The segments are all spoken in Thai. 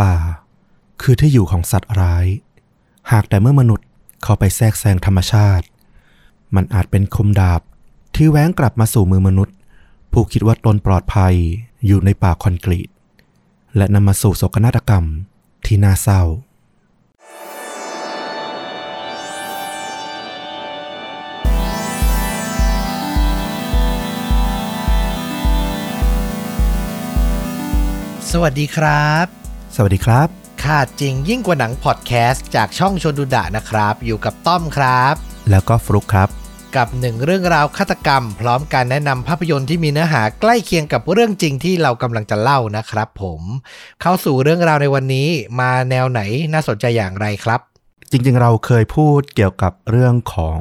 ป่า คือที่อยู่ของสัตว์ร้าย หากแต่เมื่อมนุษย์เข้าไปแทรกแซงธรรมชาติ มันอาจเป็นคมดาบที่แหว้งกลับมาสู่มือมนุษย์ ผู้คิดว่าตนปลอดภัยอยู่ในป่าคอนกรีต และนำมาสู่โศกนาฏกรรมที่น่าเศร้าสวัสดีครับ สวัสดีครับข่าจริงยิ่งกว่าหนังพอดแคสต์จากช่องชนดูดะนะครับ อยู่กับต้อมครับ แล้วก็ฟลุกครับ กับหนึ่งเรื่องราวฆาตกรรม พร้อมการแนะนำภาพยนตร์ที่มีเนื้อหาใกล้เคียงกับเรื่องจริงที่เรากำลังจะเล่านะครับ ผม เข้าสู่เรื่องราวในวันนี้มาแนวไหนน่าสนใจอย่างไรครับ จริงๆ เราเคยพูดเกี่ยวกับเรื่องของ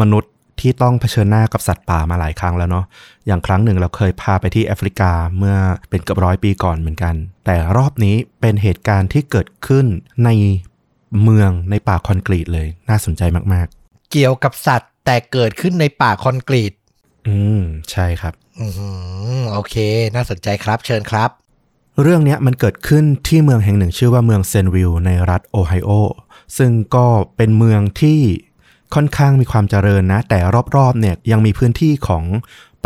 มนุษย์ ที่ต้องเผชิญหน้ากับสัตว์ป่ามาหลายครั้งแล้วเนาะ อย่างครั้งหนึ่งเราเคยพาไปที่แอฟริกาเมื่อเป็นเกือบร้อยปีก่อนเหมือนกัน แต่รอบนี้เป็นเหตุการณ์ที่เกิดขึ้นในเมืองในป่าคอนกรีตเลย น่าสนใจมากเกี่ยวกับสัตว์แต่เกิดขึ้นในป่าคอนกรีตๆอืม ใช่ครับ อืมโอเค น่าสนใจครับ เชิญครับ เรื่องเนี้ยมันเกิดขึ้นที่เมืองแห่งหนึ่งชื่อว่าเมืองเซนวิลในรัฐโอไฮโอ ซึ่งก็เป็นเมืองที่ ค่อนข้างมีความเจริญนะ แต่รอบๆเนี่ยยังมีพื้นที่ของ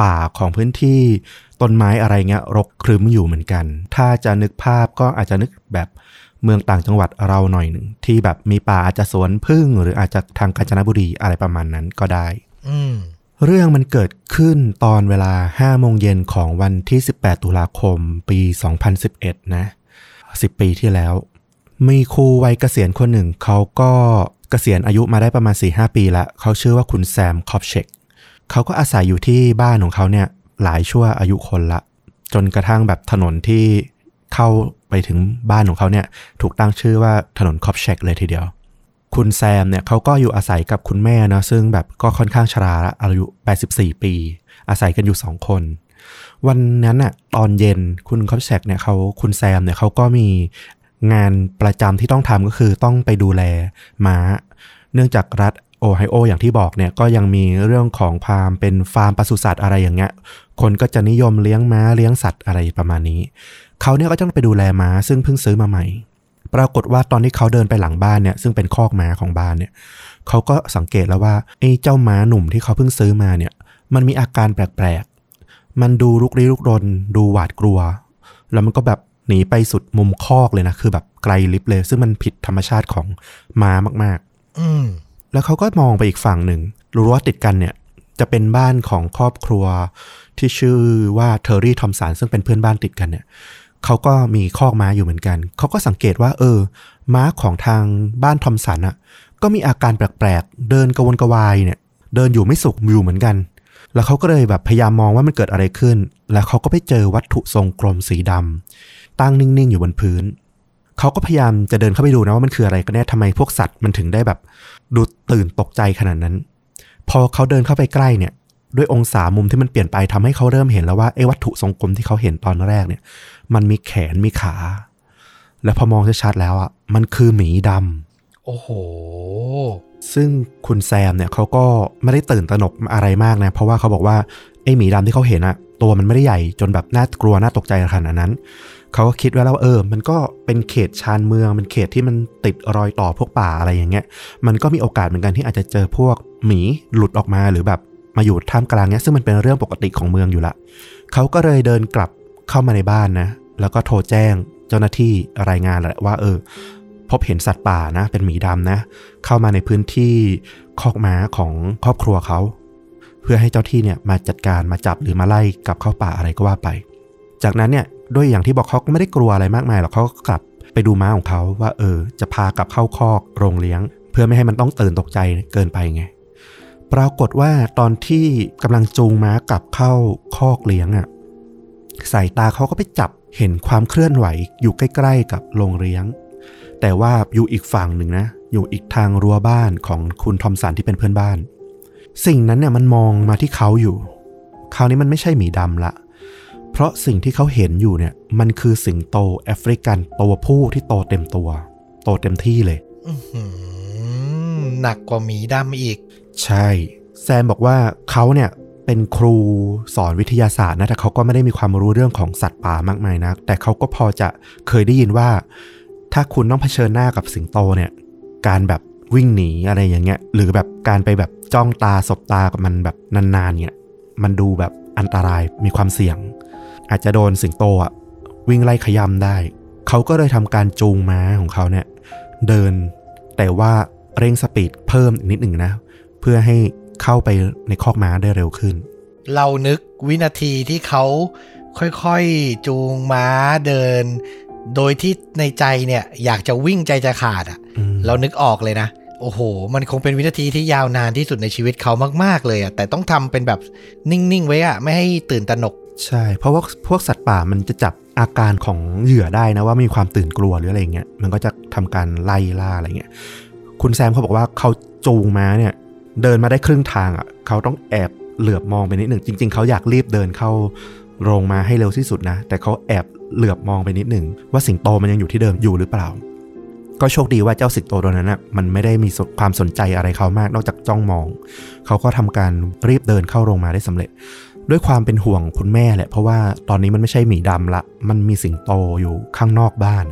ป่าของพื้นที่ต้นไม้อะไรเงี้ยรกครึ้มอยู่เหมือนกัน ถ้าจะนึกภาพก็อาจจะนึกแบบเมืองต่างจังหวัดเราหน่อยหนึ่งที่แบบมีป่าอาจจะสวนพึ่ง หรืออาจจะทางกาญจนบุรีอะไรประมาณนั้นก็ได้อืมเรื่องมันเกิดขึ้นตอนเวลา5โมงเย็นของวันที่ 18 ตุลาคมปี 2011 นะ 10 ปีที่แล้ว มีครูวัยเกษียณคนหนึ่งเขาก็ เกษียณอายุมาได้ประมาณ 4-5 ปีละเขาชื่อว่าคุณแซมคอปเชกเขาก็อาศัยอยู่ที่บ้านของเขาเนี่ยหลายชั่วอายุคนละ จนกระทั่งแบบถนนที่เข้าไปถึงบ้านของเขาเนี่ยถูกตั้งชื่อว่าถนนคอปเชกเลยทีเดียว คุณแซมเนี่ยเขาก็อยู่อาศัยกับคุณแม่นะซึ่งแบบก็ค่อนข้างชราละอายุ 84 ปี อาศัยกันอยู่ 2 คน วันนั้นน่ะตอนเย็นคุณคอปแชกเนี่ยเขาคุณแซมเนี่ยเขาก็มี งานประจำที่ต้องทำก็คือต้องไปดูแลม้า เนื่องจากรัฐโอไฮโออย่างที่บอกเนี่ยก็ยังมีเรื่องของความเป็นฟาร์มปศุสัตว์อะไรอย่างเงี้ย คนก็จะนิยมเลี้ยงม้าเลี้ยงสัตว์อะไรประมาณนี้ เขาเนี่ยก็ต้องไปดูแลม้าซึ่งเพิ่งซื้อมาใหม่ ปรากฏว่าตอนที่เขาเดินไปหลังบ้านเนี่ยซึ่งเป็นคอกม้าของบ้านเนี่ยเขาก็สังเกตแล้วว่าไอ้เจ้าม้าหนุ่มที่เขาเพิ่งซื้อมาเนี่ยมันมีอาการแปลกๆ มันดูลุกลี้ลุกรนดูหวาดกลัว แล้วมันก็แบบ หนีไปสุดมุมคอกเลยนะ คือแบบไกลลิบเลย ซึ่งมันผิดธรรมชาติของม้ามาก ๆ อืมแล้วเขาก็มองไปอีกฝั่งหนึ่งรู้ว่าติดกันเนี่ย จะเป็นบ้านของครอบครัวที่ชื่อว่าเทอร์รี่ทอมสันซึ่งเป็นเพื่อนบ้านติดกันเนี่ยเขาก็มีคอกม้าอยู่เหมือนกัน เขาก็สังเกตว่า เออ ม้าของทางบ้านทอมสันอะ ก็มีอาการแปลกๆ เดินกระวนกระวายเนี่ย เดินอยู่ไม่สุขอยู่เหมือนกัน แล้วเขาก็เลยแบบพยายามมองว่ามันเกิดอะไรขึ้น แล้วเขาก็ไปเจอวัตถุทรงกลมสีดำ ตั้งนิ่งๆ อยู่บนพื้น เขาก็พยายามจะเดินเข้าไปดูนะว่ามันคืออะไรกันแน่ทำไมพวกสัตว์มันถึงได้แบบ ดูตื่นตกใจขนาดนั้น พอเขาเดินเข้าไปใกล้เนี่ย ด้วยองศามุมที่มันเปลี่ยนไปทำให้เขาเริ่มเห็นแล้วว่าไอ้วัตถุทรงกลมที่เขาเห็นตอนแรกเนี่ย มันมีแขนมีขา แล้วพอมองชัดๆแล้วอะมันคือหมีดำโอ้โหซึ่งคุณแซมเนี่ยเขาก็ไม่ได้ตื่นตระหนกอะไรมากนะ เพราะว่าเขาบอกว่าไอ้หมีดำที่เขาเห็นอะตัวมันไม่ได้ใหญ่จนแบบน่ากลัวน่าตกใจขนาดนั้น เขาก็คิดไว้แล้วว่าเออ มันก็เป็นเขตชานเมืองเป็นเขตที่มันติดรอยต่อพวกป่าอะไรอย่างเงี้ย มันก็มีโอกาสเหมือนกันที่อาจจะเจอพวกหมีหลุดออกมาหรือแบบมาอยู่ท่ามกลางเนี้ยซึ่งมันเป็นเรื่องปกติของเมืองอยู่ละเขาก็เลยเดินกลับเข้ามาในบ้านนะ แล้วก็โทรแจ้งเจ้าหน้าที่รายงานแหละว่า เออ พบเห็นสัตว์ป่านะ เป็นหมีดำนะ เข้ามาในพื้นที่คอกม้าของครอบครัวเขาเพื่อให้เจ้าที่เนี่ยมาจัดการมาจับหรือมาไล่กลับเข้าป่าอะไรก็ว่าไป จากนั้นเนี่ย ด้วยอย่างที่บอกเขาก็ไม่ได้กลัวอะไรมากมายหรอกเขาก็กลับไปดูม้าของเขาว่า เออ จะพากลับเข้าคอกโรงเลี้ยง เพื่อไม่ให้มันต้องตื่นตกใจเกินไปไง ปรากฏว่าตอนที่กำลังจูงม้ากลับเข้าคอกเลี้ยงอะ่ะสายตาเขาก็ไปจับเห็นความเคลื่อนไหวอยู่ใกล้ ๆ กับโรงเลี้ยง แต่ว่าอยู่อีกฝั่งหนึ่งนะ อยู่อีกทางรั้วบ้านของคุณทอมสันที่เป็นเพื่อนบ้าน สิ่งนั้นเนี่ยมันมองมาที่เขาอยู่ คราวนี้มันไม่ใช่หมีดำละ เพราะสิ่งที่เขาเห็นอยู่เนี่ย มันคือสิงโตแอฟริกันตัวผู้ที่โตเต็มตัว โตเต็มที่เลยอื้อหือหนักกว่าหมีดำอีก ใช่ แซมบอกว่าเขาเนี่ยเป็นครูสอนวิทยาศาสตร์นะแต่เขาก็ไม่ได้มีความรู้เรื่องของสัตว์ป่ามากมายนะแต่เขาก็พอจะเคยได้ยินว่า ถ้าคุณต้องเผชิญหน้ากับสิงโตเนี่ย การแบบวิ่งหนีอะไรอย่างเงี้ย หรือแบบการไปแบบจ้องตาสบตากับมันแบบนานๆเนี่ย มันดูแบบอันตรายมีความเสี่ยง อาจจะโดนสิงโตอะวิ่งไล่ขย้ำได้ เขาก็เลยทำการจูงม้าของเขาเนี่ยเดิน แต่ว่าเร่งสปีดเพิ่มอีกนิดหนึ่งนะ เพื่อให้เข้าไปในคอกม้าได้เร็วขึ้น เรานึกวินาทีที่เขาค่อยๆจูงม้าเดิน โดยที่ในใจเนี่ยอยากจะวิ่งใจจะขาดอะ่ะอืมเรานึกออกเลยนะ โอ้โห มันคงเป็นวินาทีที่ยาวนานที่สุดในชีวิตเขามากๆเลยอะ่ะ แต่ต้องทำเป็นแบบนิ่งๆไว้อะ่ะ ไม่ให้ตื่นตระหนก ใช่ เพราะว่าพวกสัตว์ป่ามันจะจับอาการของเหยื่อได้นะว่ามีความตื่นกลัวหรืออะไรเงี้ยมันก็จะทำการไล่ล่าอะไรเงี้ยคุณแซมเขาบอกว่าเขาจูงม้าเนี่ย เดินมาได้ครึ่งทางอะเขาต้องแอบเหลือบมองไปนิดหนึ่งจริง ๆเขาอยากรีบเดินเข้าโรงมาให้เร็วที่สุดนะ แต่เขาแอบเหลือบมองไปนิดหนึ่งว่าสิงโตมันยังอยู่ที่เดิมอยู่หรือเปล่า ก็โชคดีว่าเจ้าสิงโตตัวนั้นนะมันไม่ได้มีความสนใจอะไรเขามากนอกจากจ้องมอง เขาก็ทำการรีบเดินเข้าโรงมาได้สำเร็จ ด้วยความเป็นห่วงคุณแม่แหละเพราะว่าตอนนี้มันไม่ใช่หมีดำละ มันมีสิงโตอยู่ข้างนอกบ้าน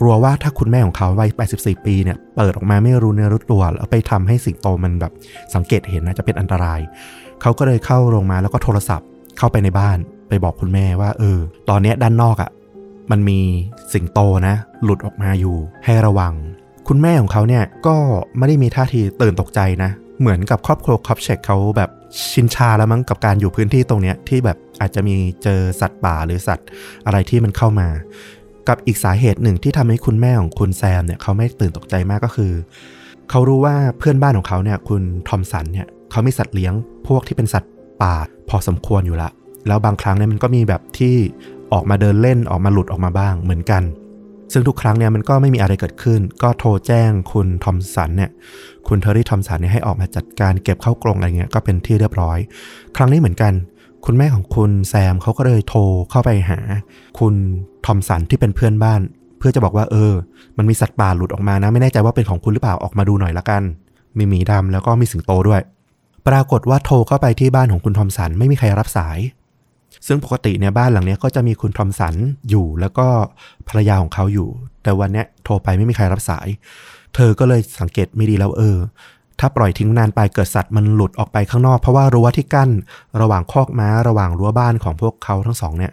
กลัวว่าถ้าคุณแม่ของเขาวัย 84 ปีเนี่ยเปิดออกมาไม่รู้เนื้อรู้ตัวแล้วไปทำให้สิงโตมันแบบสังเกตเห็นนะจะเป็นอันตราย เขาก็เลยเข้าโรงมาแล้วก็โทรศัพท์เข้าไปในบ้านไปบอกคุณแม่ว่า เออ ตอนนี้ด้านนอกอะ่ะมันมีสิงโตนะ หลุดออกมาอยู่ให้ระวัง คุณแม่ของเขาเนี่ยก็ไม่ได้มีท่าทีตื่นตกใจนะ เหมือนกับครอบครัวคอปเชกเขาแบบชินชาแล้วมั้งกับการอยู่พื้นที่ตรงเนี้ยที่แบบอาจจะมีเจอสัตว์ป่าหรือสัตว์อะไรที่มันเข้ามา กับอีกสาเหตุหนึ่งที่ทำให้คุณแม่ของคุณแซมเนี่ยเขาไม่ตื่นตกใจมากก็คือ เขารู้ว่าเพื่อนบ้านของเขาเนี่ยคุณทอมสันเนี่ยเขามีสัตว์เลี้ยงพวกที่เป็นสัตว์ป่าพอสมควรอยู่ละ แล้วบางครั้งเนี่ยมันก็มีแบบที่ออกมาเดินเล่นออกมาหลุดออกมาบ้างเหมือนกัน ซึ่งทุกครั้งเนี่ยมันก็ไม่มีอะไรเกิดขึ้น ก็โทรแจ้งคุณทอมสันเนี่ย คุณเทอร์รี่ทอมสันเนี่ยให้ออกมาจัดการเก็บเข้ากรงอะไรเงี้ยก็เป็นที่เรียบร้อย ครั้งนี้เหมือนกัน คุณแม่ของคุณแซมเขาก็เลยโทรเข้าไปหา คุณทอมสันที่เป็นเพื่อนบ้าน เพื่อจะบอกว่าเออ มันมีสัตว์ป่าหลุดออกมานะ ไม่แน่ใจว่าเป็นของคุณหรือเปล่าออกมาดูหน่อยละกัน มีหมีดำแล้วก็มีสิงโตด้วย ปรากฏว่าโทรเข้าไปที่บ้านของคุณทอมสันไม่มีใครรับสาย ซึ่งปกติเนี่ยบ้านหลังนี้ก็จะมีคุณทอมสันอยู่แล้วก็ภรรยาของเขาอยู่ แต่วันนี้โทรไปไม่มีใครรับสาย เธอก็เลยสังเกตไม่ดีแล้วเออ ถ้าปล่อยทิ้งนานไปเกิดสัตว์มันหลุดออกไปข้างนอก เพราะว่ารั้วที่กั้น ระหว่างคอกม้าระหว่างรั้วบ้านของพวกเขาทั้งสองเนี่ย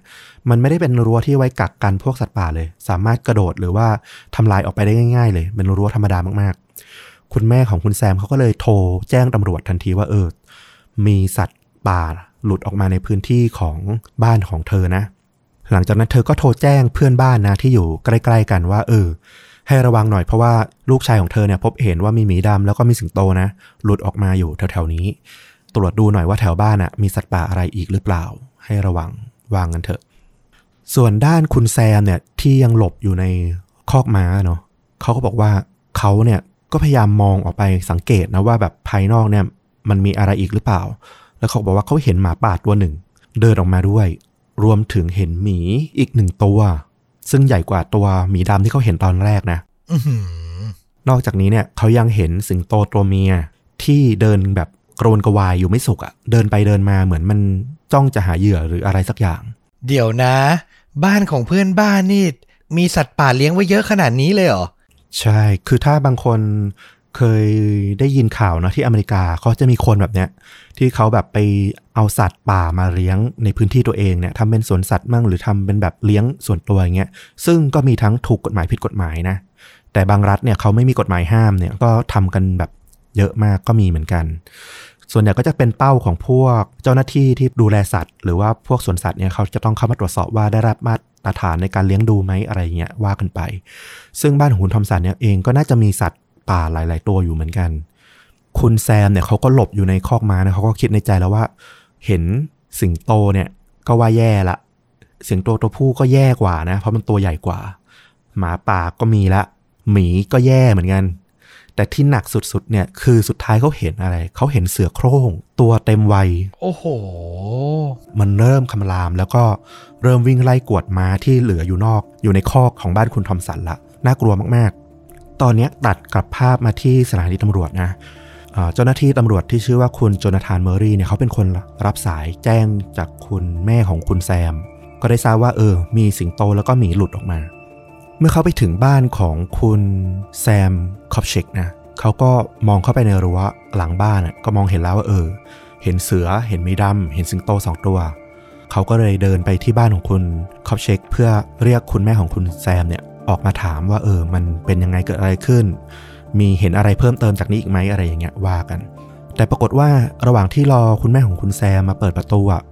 มันไม่ได้เป็นรั้วที่ไว้กักกันพวกสัตว์ป่าเลย สามารถกระโดดหรือว่าทำลายออกไปได้ง่าย ๆ เลย เป็นรั้วธรรมดามากๆ คุณแม่ของคุณแซมเขาก็เลยโทรแจ้งตำรวจทันทีว่าเออ มีสัตว์ป่า หลุดออกมาในพื้นที่ของบ้านของเธอนะ หลังจากนั้นเธอก็โทรแจ้งเพื่อนบ้านนะที่อยู่ใกล้ ๆ กันว่า เออ ให้ระวังหน่อยเพราะว่าลูกชายของเธอเนี่ยพบเห็นว่ามีหมีดำแล้วก็มีสิงโตนะ หลุดออกมาอยู่แถวๆนี้ ตรวจดูหน่อยว่าแถวบ้านอะมีสัตว์ป่าอะไรอีกหรือเปล่า ให้ระวังวางกันเถอะ ส่วนด้านคุณแซมเนี่ยที่ยังหลบอยู่ในคอกม้าเนาะเขาก็บอกว่าเขาเนี่ยก็พยายามมองออกไปสังเกตนะว่าแบบภายนอกเนี่ยมันมีอะไรอีกหรือเปล่า แล้วเขาบอกว่าเขาเห็นหมาป่าตัวหนึ่ง เดินออกมาด้วย รวมถึงเห็นหมีอีกหนึ่งตัว ซึ่งใหญ่กว่าตัวหมีดำที่เขาเห็นตอนแรกนะอื้อหือนอกจากนี้เนี่ยเขายังเห็นสิงโตตัวเมีย ที่เดินแบบกระวนกระวายอยู่ไม่สุขอะ่ะ เดินไปเดินมาเหมือนมันจ้องจะหาเหยื่อหรืออะไรสักอย่าง เดี๋ยวนะ บ้านของเพื่อนบ้านนี่มีสัตว์ป่าเลี้ยงไว้เยอะขนาดนี้เลยเหรอใช่ คือถ้าบางคน เคยได้ยินข่าวนะที่อเมริกาเขาจะมีคนแบบเนี้ยที่เขาแบบไปเอาสัตว์ป่ามาเลี้ยงในพื้นที่ตัวเองเนี่ยทำเป็นสวนสัตว์มั่งหรือทำเป็นแบบเลี้ยงส่วนตัวอย่างเงี้ยซึ่งก็มีทั้งถูกกฎหมายผิดกฎหมายนะ แต่บางรัฐเนี่ยเขาไม่มีกฎหมายห้ามเนี่ยก็ทำกันแบบเยอะมากก็มีเหมือนกัน ส่วนใหญ่ก็จะเป็นเป้าของพวกเจ้าหน้าที่ที่ดูแลสัตว์ หรือว่าพวกสวนสัตว์เนี่ยเขาจะต้องเข้ามาตรวจสอบว่าได้รับมาตรฐานในการเลี้ยงดูไหมอะไรเงี้ยว่ากันไป ซึ่งบ้านของคุณทอมสันเนี่ยเองก็น่าจะมีสัตว์ ป่าหลาย ๆ ตัวอยู่เหมือนกัน คุณแซมเนี่ยเขาก็หลบอยู่ในคอกม้านะเขาก็คิดในใจแล้วว่า เห็นสิงโตเนี่ยก็ว่าแย่ละสิงโตตัวผู้ก็แย่กว่านะ เพราะมันตัวใหญ่กว่า หมาป่าก็มีละ หมีก็แย่เหมือนกัน แต่ที่หนักสุด ๆ เนี่ยคือสุดท้ายเขาเห็นอะไร เขาเห็นเสือโคร่ง ตัวเต็มวัย โอ้โห มันเริ่มคำรามแล้วก็เริ่มวิ่งไล่กวดม้าที่เหลืออยู่นอก อยู่ในคอกของบ้านคุณทอมสันละ น่ากลัวมากๆ ตอนนี้ตัดกลับภาพมาที่สถานีตำรวจนะเอ่อเจ้าหน้าที่ตำรวจที่ชื่อว่าคุณโจนาธานเมอรี่เนี่ยเขาเป็นคนรับสายแจ้งจากคุณแม่ของคุณแซม ก็ได้ทราบว่าเออ มีสิงโตแล้วก็หมีหลุดออกมา เมื่อเขาไปถึงบ้านของคุณแซมคอปเชกนะเขาก็มองเข้าไปในรั้วหลังบ้านก็มองเห็นแล้วว่าเออ เห็นเสือเห็นหมีดำเห็นสิงโตสองตัว เขาก็เลยเดินไปที่บ้านของคุณคอปเชกเพื่อเรียกคุณแม่ของคุณแซมเนี่ย ออกมาถามว่าเออ มันเป็นยังไงเกิดอะไรขึ้น มีเห็นอะไรเพิ่มเติมจากนี้อีกไหมอะไรอย่างเงี้ยว่ากัน แต่ปรากฏว่าระหว่างที่รอคุณแม่ของคุณแซมมาเปิดประตูอะ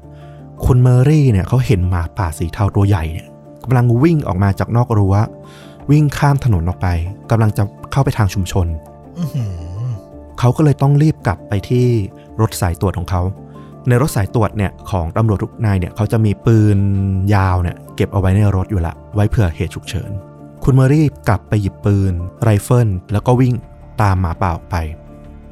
คุณเมอรี่เนี่ยเขาเห็นหมาป่าสีเทาตัวใหญ่เนี่ยกำลังวิ่งออกมาจากนอกรั้ววิ่งข้ามถนนออกไปกำลังจะเข้าไปทางชุมชนเขาก็เลยต้องรีบกลับไปที่รถสายตรวจของเขา ในรถสายตรวจเนี่ยของตำรวจทุกนายเนี่ยเขาจะมีปืนยาวเนี่ยเก็บเอาไว้ในรถอยู่ละ ไว้เผื่อเหตุฉุกเฉิน คุณเมอรี่กลับไปหยิบปืน ไรเฟิลแล้วก็วิ่งตามหมาป่าออกไป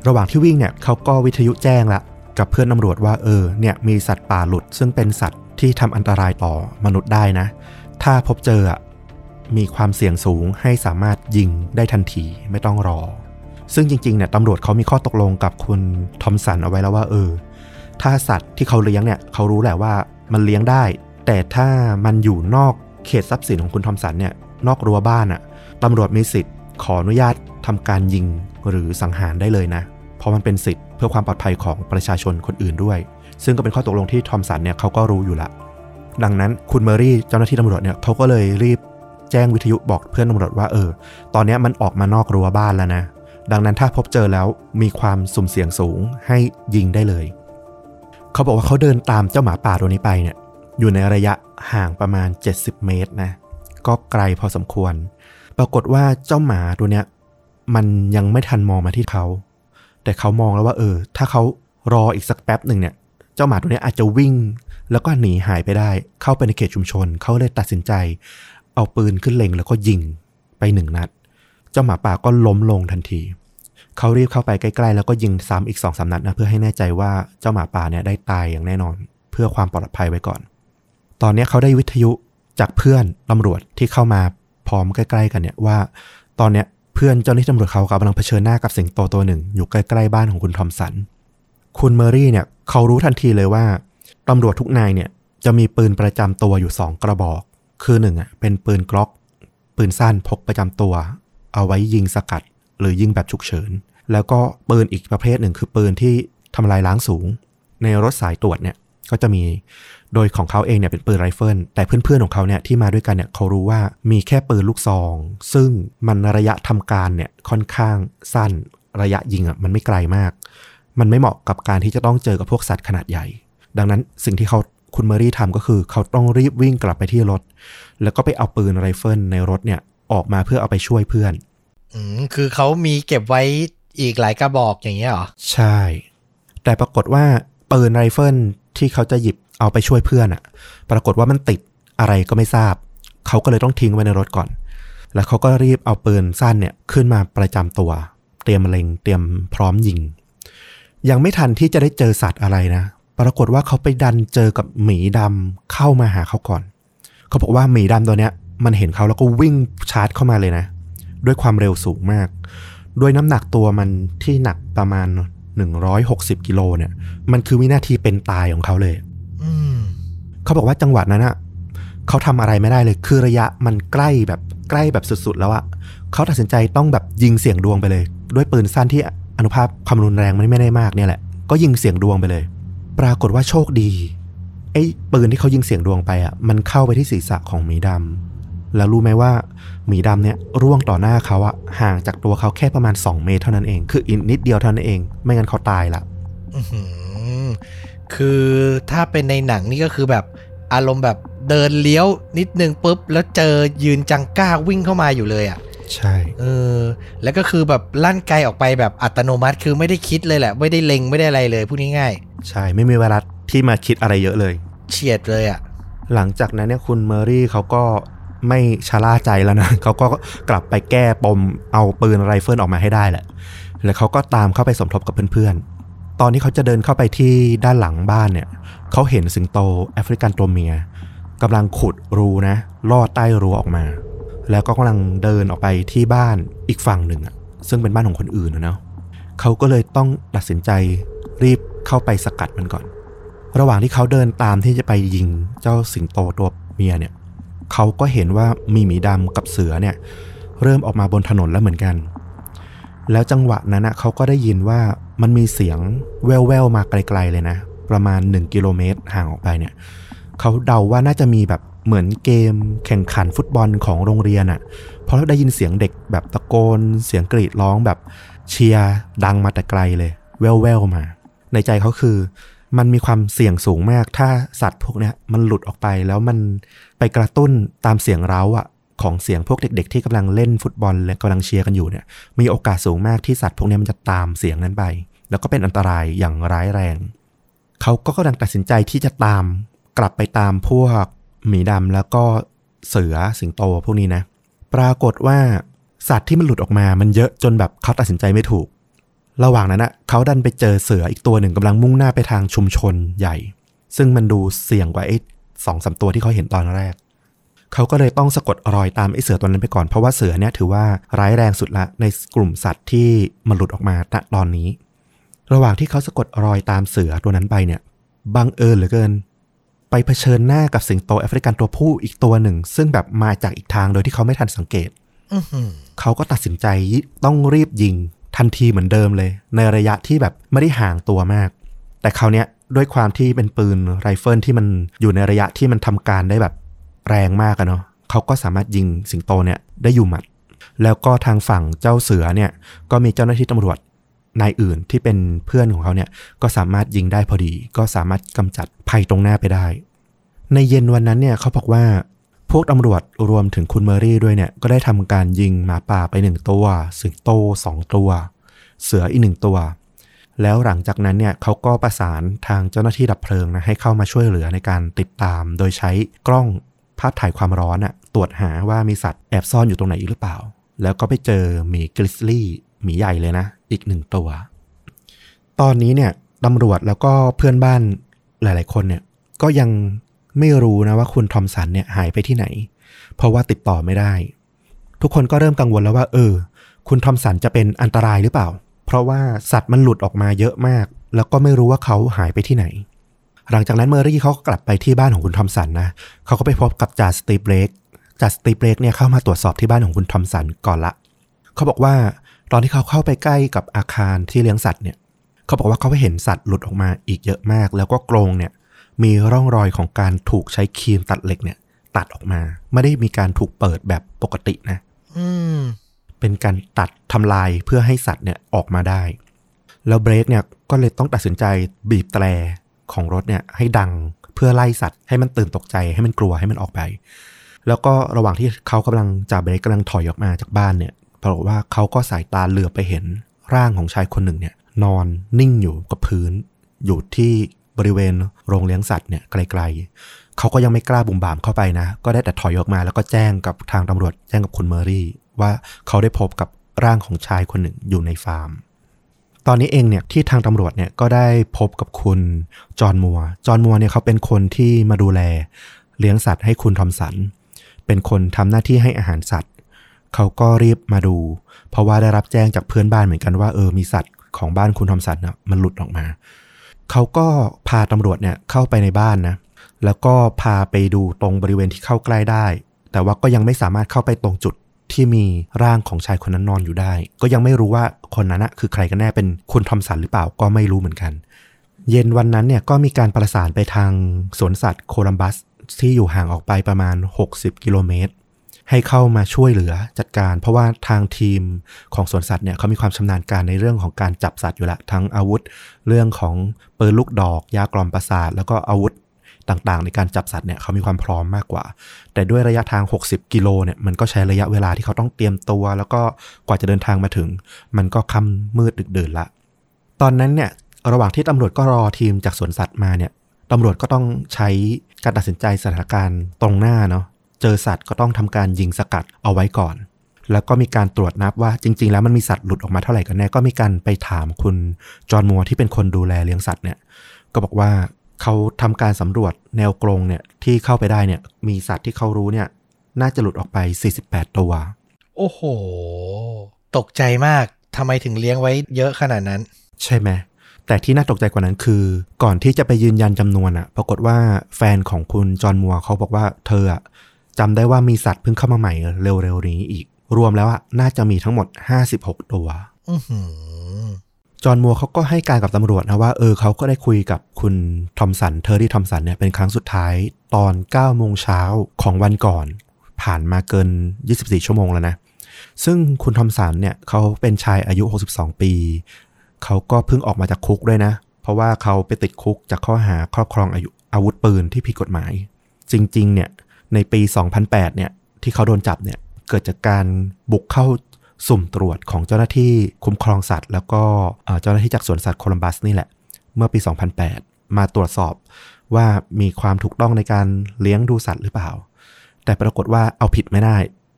ระหว่างที่วิ่งเนี่ยเขาก็วิทยุแจ้งละกับเพื่อนตำรวจว่าเออเนี่ยมีสัตว์ป่าหลุด ซึ่งเป็นสัตว์ที่ทำอันตรายต่อมนุษย์ได้นะ ถ้าพบเจอมีความเสี่ยงสูงให้สามารถยิงได้ทันทีไม่ต้องรอ ซึ่งจริงๆเนี่ยตำรวจเขามีข้อตกลงกับคุณทอมสันเอาไว้แล้วว่าเออ ถ้าสัตว์ที่เขาเลี้ยงเนี่ยเขารู้แหละว่ามันเลี้ยงได้ แต่ถ้ามันอยู่นอก เขตทรัพย์สินของคุณทอมสันเนี่ยนอกรั้วบ้านอะตำรวจมีสิทธิ์ขออนุญาตทำการยิงหรือสังหารได้เลยนะ เพราะมันเป็นสิทธิ์เพื่อความปลอดภัยของประชาชนคนอื่นด้วย ซึ่งก็เป็นข้อตกลงที่ทอมสันเนี่ยเขาก็รู้อยู่ละ ดังนั้นคุณเมอรี่เจ้าหน้าที่ตำรวจเนี่ยเขาก็เลยรีบแจ้งวิทยุบอกเพื่อนตำรวจว่าเออ ตอนนี้มันออกมานอกรั้วบ้านแล้วนะ ดังนั้นถ้าพบเจอแล้วมีความสุ่มเสี่ยงสูงให้ยิงได้เลย เขาบอกว่าเขาเดินตามเจ้าหมาป่าตัวนี้ไปเนี่ย อยู่ในระยะห่างประมาณ 70 เมตรนะก็ไกลพอสมควร ปรากฏว่าเจ้าหมาตัวเนี้ยมันยังไม่ทันมองมาที่เขา แต่เขามองแล้วว่า เออ ถ้าเขารออีกสักแป๊บหนึ่งเนี่ย เจ้าหมาตัวนี้อาจจะวิ่ง แล้วก็หนีหายไปได้ เข้าไปในเขตชุมชน เขาเลยตัดสินใจ เอาปืนขึ้นเล็งแล้วก็ยิงไปหนึ่งนัด เจ้าหมาป่าก็ล้มลงทันที เขารีบเข้าไปใกล้ๆ แล้วก็ยิงซ้ำอีกสองสามนัดนะเพื่อให้แน่ใจว่าเจ้าหมาป่าเนี่ยได้ตายอย่างแน่นอน เพื่อความปลอดภัยไว้ก่อน ตอนนี้เขาได้วิทยุจากเพื่อนตำรวจที่เข้ามาพร้อมใกล้ ๆ กันเนี่ยว่า ตอนเนี้ยเพื่อนเจ้าหน้าที่ตำรวจเขากำลังเผชิญหน้ากับสิงโตตัวหนึ่ง อยู่ใกล้ๆบ้านของคุณทอมสัน คุณเมอรี่เนี่ยเขารู้ทันทีเลยว่าตำรวจทุกนายเนี่ยจะมีปืนประจำตัวอยู่สองกระบอก คือหนึ่งอะเป็นปืนกล็อก ปืนสั้นพกประจำตัว เอาไว้ยิงสกัด หรือยิงแบบฉุกเฉิน แล้วก็ปืนอีกประเภทหนึ่งคือปืนที่ทำลายล้างสูง ในรถสายตรวจเนี่ย ก็จะมีโดยของเขาเองเนี่ยเป็นปืนไรเฟิลแต่เพื่อนๆของเขาเนี่ยที่มาด้วยกันเนี่ยเขารู้ว่ามีแค่ปืนลูกซอง ซึ่งมันระยะทำการเนี่ยค่อนข้างสั้นระยะยิงอะมันไม่ไกลมาก มันไม่เหมาะกับการที่จะต้องเจอกับพวกสัตว์ขนาดใหญ่ ดังนั้นสิ่งที่เขาคุณเมอรี่ทำก็คือเขาต้องรีบวิ่งกลับไปที่รถ แล้วก็ไปเอาปืนไรเฟิลในรถเนี่ยออกมาเพื่อเอาไปช่วยเพื่อน อืมคือเขามีเก็บไว้อีกหลายกระบอกอย่างเงี้ยเหรอ ใช่ แต่ปรากฏว่าปืนไรเฟิล ที่เขาจะหยิบเอาไปช่วยเพื่อนอะปรากฏว่ามันติดอะไรก็ไม่ทราบ เขาก็เลยต้องทิ้งไว้ในรถก่อน แล้วเขาก็รีบเอาปืนสั้นเนี่ยขึ้นมาประจำตัว เตรียมเล็งเตรียมพร้อมยิง ยังไม่ทันที่จะได้เจอสัตว์อะไรนะ ปรากฏว่าเขาไปดันเจอกับหมีดำเข้ามาหาเขาก่อน เขาบอกว่าหมีดำตัวเนี้ย มันเห็นเขาแล้วก็วิ่งชาร์จเข้ามาเลยนะ ด้วยความเร็วสูงมาก ด้วยน้ำหนักตัวมันที่หนักประมาณ 160 กิโลเนี่ย มันคือวินาทีเป็นตายของเขาเลยอืมเขาบอกว่าจังหวะนั้นอะเขาทำอะไรไม่ได้เลย คือระยะมันใกล้แบบใกล้แบบสุดๆ แล้วอะเขาตัดสินใจต้องแบบยิงเสียงดวงไปเลย ด้วยปืนสั้นที่อนุภาพความรุนแรงมันไม่ได้มากเนี่ยแหละ ก็ยิงเสียงดวงไปเลย ปรากฏว่าโชคดีไอ้ปืนที่เขายิงเสียงดวงไปอะมันเข้าไปที่ศีรษะของหมีดำ แล้วรู้ไหมว่าหมีดำเนี่ยร่วงต่อหน้าเขาอะห่างจากตัวเขาแค่ประมาณ 2 เมตรเท่านั้นเอง คืออีกนิดเดียวเท่านั้นเอง ไม่งั้นเขาตายละอื้อหือคือถ้าเป็นในหนังนี่ก็คือแบบอารมณ์แบบเดินเลี้ยวนิดนึงปุ๊บ แล้วเจอยืนจังก้าวิ่งเข้ามาอยู่เลยอะ่ะใช่เออแล้วก็คือแบบลั่นไกออกไปแบบอัตโนมัติคือไม่ได้คิดเลยแหละ ไม่ได้เล็งไม่ได้อะไรเลยพูดง่ายใช่ไม่มีเวลาที่มาคิดอะไรเยอะเลยๆเฉียดเลยอะ่ะหลังจากนั้นเนี่ยคุณเมอรี่เขาก็ ไม่ชะล่าใจแล้วนะเขาก็กลับไปแก้ปมเอาปืนไรเฟิลออกมาให้ได้แหละ แล้วเขาก็ตามเข้าไปสมทบกับเพื่อนๆ ตอนนี้เขาจะเดินเข้าไปที่ด้านหลังบ้านเนี่ยเขาเห็นสิงโตแอฟริกันตัวเมียกำลังขุดรูนะลอดใต้รั้วออกมา แล้วก็กำลังเดินออกไปที่บ้านอีกฝั่งหนึ่งอะซึ่งเป็นบ้านของคนอื่นนะเนาะเขาก็เลยต้องตัดสินใจรีบเข้าไปสกัดมันก่อน ระหว่างที่เขาเดินตามที่จะไปยิงเจ้าสิงโตตัวเมียเนี่ย เขาก็เห็นว่ามีหมีดำกับเสือเนี่ย เริ่มออกมาบนถนนแล้วเหมือนกัน แล้วจังหวะนั้นนะเขาก็ได้ยินว่ามันมีเสียงแว่วๆมาไกลๆเลยนะ ประมาณ 1 กิโลเมตรห่างออกไปเนี่ยเขาเดาว่าน่าจะมีแบบเหมือนเกมแข่งขันฟุตบอลของโรงเรียนอะ่ะเพราะได้ยินเสียงเด็กแบบตะโกน เสียงกรีดร้องแบบเชียร์ดังมาแต่ไกลเลย แว่วๆมา ในใจเขาคือ มันมีความเสี่ยงสูงมาก ถ้าสัตว์พวกนี้มันหลุดออกไปแล้วมันไปกระตุ้นตามเสียงเร้าอะของเสียงพวกเด็ก ๆ ที่กำลังเล่นฟุตบอลและกำลังเชียร์กันอยู่เนี่ย มีโอกาสสูงมากที่สัตว์พวกนี้มันจะตามเสียงนั้นไป แล้วก็เป็นอันตรายอย่างร้ายแรง เขาก็กำลังตัดสินใจที่จะตามกลับไปตามพวกหมีดำแล้วก็เสือสิงโตพวกนี้นะ ปรากฏว่าสัตว์ที่มันหลุดออกมา มันเยอะจนแบบเขาตัดสินใจไม่ถูก ระหว่างนั้นนะเขาดันไปเจอเสืออีกตัวหนึ่งกำลังมุ่งหน้าไปทางชุมชนใหญ่ ซึ่งมันดูเสี่ยงกว่าไอ้สองสาตัวที่เขาเห็นตอนแรก เขาก็เลยต้องสะกดรอยตามไอ้เสือตัวนั้นไปก่อน เพราะว่าเสือเนี่ยถือว่าร้ายแรงสุดละในกลุ่มสัตว์ที่มันหลุดออกมาณตอนนี้ ระหว่างที่เขาสะกดรอยตามเสือตัวนั้นไปเนี่ย บังเอิญเหลือเกิน ไปเผชิญหน้ากับสิงโตแอฟริกันตัวผู้อีกตัวหนึ่ง ซึ่งแบบมาจากอีกทางโดยที่เขาไม่ทันสังเกตอื้อหือเขาก็ตัดสินใจต้องรีบยิง ทันทีเหมือนเดิมเลย ในระยะที่แบบไม่ได้ห่างตัวมาก แต่คราวเนี้ยด้วยความที่เป็นปืนไรเฟิลที่มันอยู่ในระยะที่มันทำการได้แบบแรงมากอะเนาะเขาก็สามารถยิงสิงโตเนี่ยได้อยู่หมัด แล้วก็ทางฝั่งเจ้าเสือเนี่ยก็มีเจ้าหน้าที่ตำรวจนายอื่นที่เป็นเพื่อนของเขาเนี่ยก็สามารถยิงได้พอดี ก็สามารถกำจัดภัยตรงหน้าไปได้ ในเย็นวันนั้นเนี่ยเขาบอกว่า พวกตำรวจรวมถึงคุณเมอรี่ด้วยเนี่ย ก็ได้ทำการยิงหมาป่าไปหนึ่งตัว สิงโตสองตัว เสืออีกหนึ่งตัว แล้วหลังจากนั้นเนี่ยเขาก็ประสานทางเจ้าหน้าที่ดับเพลิงนะให้เข้ามาช่วยเหลือในการติดตาม โดยใช้กล้องภาพถ่ายความร้อนอะตรวจหาว่ามีสัตว์แอบซ่อนอยู่ตรงไหนอีกหรือเปล่า แล้วก็ไปเจอหมีกริซลี่หมีใหญ่เลยนะ อีกหนึ่งตัว ตอนนี้เนี่ยตำรวจแล้วก็เพื่อนบ้านหลาย ๆ คนเนี่ยก็ยัง ไม่รู้นะว่าคุณทอมสันเนี่ยหายไปที่ไหน เพราะว่าติดต่อไม่ได้ ทุกคนก็เริ่มกังวลแล้วว่า เออ คุณทอมสันจะเป็นอันตรายหรือเปล่า เพราะว่าสัตว์มันหลุดออกมาเยอะมาก แล้วก็ไม่รู้ว่าเขาหายไปที่ไหน หลังจากนั้นเมอรี่เขาก็กลับไปที่บ้านของคุณทอมสันนะเขาก็ไปพบกับจ่าสตีเบรกจ่าสตีเบรกเนี่ยเข้ามาตรวจสอบที่บ้านของคุณทอมสันก่อนละเขาบอกว่าตอนที่เขาเข้าไปใกล้กับอาคารที่เลี้ยงสัตว์เนี่ย เขาบอกว่าเขาเห็นสัตว์หลุดออกมาอีกเยอะมาก แล้วก็กรงเนี่ย มีร่องรอยของการถูกใช้ครีมตัดเหล็กเนี่ย ตัดออกมา ไม่ได้มีการถูกเปิดแบบปกตินะอืมเป็นการตัดทำลายเพื่อให้สัตว์เนี่ยออกมาได้ แล้วเบรกเนี่ยก็เลยต้องตัดสินใจบีบแตรของรถเนี่ย ให้ดังเพื่อไล่สัตว์ ให้มันตื่นตกใจให้มันกลัวให้มันออกไป แล้วก็ระหว่างที่เขากำลังจ่าเบรกกำลังถอยออกมาจากบ้านเนี่ยปรากฏว่าเขาก็สายตาเหลือบไปเห็นร่างของชายคนหนึ่งเนี่ย นอนนิ่งอยู่กับพื้น อยู่ที่ บริเวณโรงเลี้ยงสัตว์เนี่ยไกลๆ เขาก็ยังไม่กล้าบุ่มบามเข้าไปนะ ก็ได้แต่ถอยออกมาแล้วก็แจ้งกับทางตำรวจแจ้งกับคุณเมอรี่ ว่าเขาได้พบกับร่างของชายคนหนึ่งอยู่ในฟาร์ม ตอนนี้เองเนี่ยที่ทางตำรวจเนี่ยก็ได้พบกับคุณจอห์นมัว จอห์นมัวเนี่ยเขาเป็นคนที่มาดูแลเลี้ยงสัตว์ให้คุณทอมสัน เป็นคนทำหน้าที่ให้อาหารสัตว์ เขาก็รีบมาดู เพราะว่าได้รับแจ้งจากเพื่อนบ้านเหมือนกันว่าเออมีสัตว์ของบ้านคุณทอมสันนะมันหลุดออกมา เขาก็พาตำรวจเนี่ยเข้าไปในบ้านนะ แล้วก็พาไปดูตรงบริเวณที่เข้าใกล้ได้ แต่ว่าก็ยังไม่สามารถเข้าไปตรงจุดที่มีร่างของชายคนนั้นนอนอยู่ได้ ก็ยังไม่รู้ว่าคนนั้นนะคือใครกันแน่เป็นคุณทอมสันหรือเปล่าก็ไม่รู้เหมือนกัน เย็นวันนั้นเนี่ยก็มีการประสานไปทางสวนสัตว์โคลัมบัสที่อยู่ห่างออกไปประมาณ 60 กิโลเมตร ให้เข้ามาช่วยเหลือจัดการ เพราะว่าทางทีมของสวนสัตว์เนี่ยเขามีความชำนาญการในเรื่องของการจับสัตว์อยู่ล้วทั้งอาวุธ เรื่องของปืนลูกดอก ยากล่อมประสาท แล้วก็อาวุธต่างๆ ในการจับสัตว์เนี่ยเขามีความพร้อมมากกว่า แต่ด้วยระยะทาง 60 กิโลเนี่ยมันก็ใช้ระยะเวลาที่เขาต้องเตรียมตัว แล้วก็กว่าจะเดินทางมาถึง มันก็ค่ำมืดดึกดื่นละ ตอนนั้นเนี่ยระหว่างที่ตำรวจก็รอทีมจากสวนสัตว์มาเนี่ยตำรวจก็ต้องใช้การตัดสินใจสถานการณ์ตรงหน้าเนาะ เจอสัตว์ก็ต้องทำการยิงสกัดเอาไว้ก่อน แล้วก็มีการตรวจนับว่าจริง ๆ แล้วมันมีสัตว์หลุดออกมาเท่าไหร่กันแน่ก็มีการไปถามคุณจอห์นมัวร์ที่เป็นคนดูแลเลี้ยงสัตว์เนี่ยก็บอกว่าเขาทำการสำรวจแนวกรงเนี่ยที่เข้าไปได้เนี่ยมีสัตว์ที่เขารู้เนี่ยน่าจะหลุดออกไป 48 ตัว โอ้โห ตกใจมากทำไมถึงเลี้ยงไว้เยอะขนาดนั้น ใช่ไหม แต่ที่น่าตกใจกว่านั้นคือ ก่อนที่จะไปยืนยันจำนวนอะปรากฏว่าแฟนของคุณจอห์นมัวร์เขาบอกว่าเธออะ จำได้ว่ามีสัตว์เพิ่งเข้ามาใหม่เร็วๆนี้อีก รวมแล้วอะน่าจะมีทั้งหมด 56 ตัวอื้อหือจอห์นมัวร์เขาก็ให้การกับตำรวจนะว่าเออเขาก็ได้คุยกับคุณทอมสันเทอร์รี่ทอมสันเนี่ยเป็นครั้งสุดท้ายตอน9โมงเช้าของวันก่อน ผ่านมาเกิน 24 ชั่วโมงแล้วนะ ซึ่งคุณทอมสันเนี่ยเขาเป็นชายอายุ 62 ปี เขาก็เพิ่งออกมาจากคุกด้วยนะ เพราะว่าเขาไปติดคุกจากข้อหาครอบครองอายุอาวุธปืนที่ผิดกฎหมาย จริง ๆ เนี่ย ในปี 2008 เนี่ยที่เขาโดนจับเนี่ยเกิดจากการบุกเข้าสุ่มตรวจของเจ้าหน้าที่คุ้มครองสัตว์ แล้วก็เจ้าหน้าที่จากสวนสัตว์โคลัมบัสนี่แหละ เมื่อปี 2008 มาตรวจสอบว่ามีความถูกต้องในการเลี้ยงดูสัตว์หรือเปล่า แต่ปรากฏว่าเอาผิดไม่ได้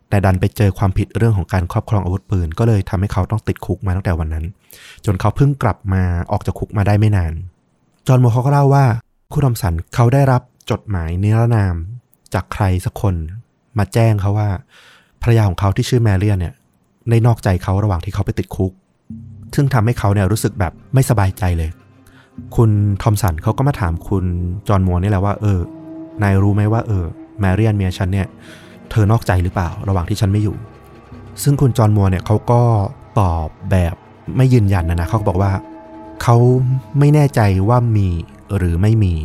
แต่ดันไปเจอความผิดเรื่องของการครอบครองอาวุธปืน ก็เลยทำให้เขาต้องติดคุกมาตั้งแต่วันนั้น จนเขาเพิ่งกลับมาออกจากคุกมาได้ไม่นาน จอห์นโมเขาก็เล่าว่า คุณทอมสันเขาได้รับจดหมายนิรนาม จากใครสักคนมาแจ้งเขาว่าภรรยาของเขาที่ชื่อแมเรียนเนี่ยได้นอกใจเขาระหว่างที่เขาไปติดคุก ซึ่งทำให้เขาเนี่ยรู้สึกแบบไม่สบายใจเลย คุณทอมสันเขาก็มาถามคุณจอห์นมัวนี่แหละว่าเออนายรู้ไหมว่าเออแมเรียนเมียฉันเนี่ยเธอนอกใจหรือเปล่า ระหว่างที่ฉันไม่อยู่ ซึ่งคุณจอห์นมัวเนี่ยเขาก็ตอบแบบไม่ยืนยันนะนะเขาบอกว่า เขาไม่แน่ใจว่ามีหรือไม่มี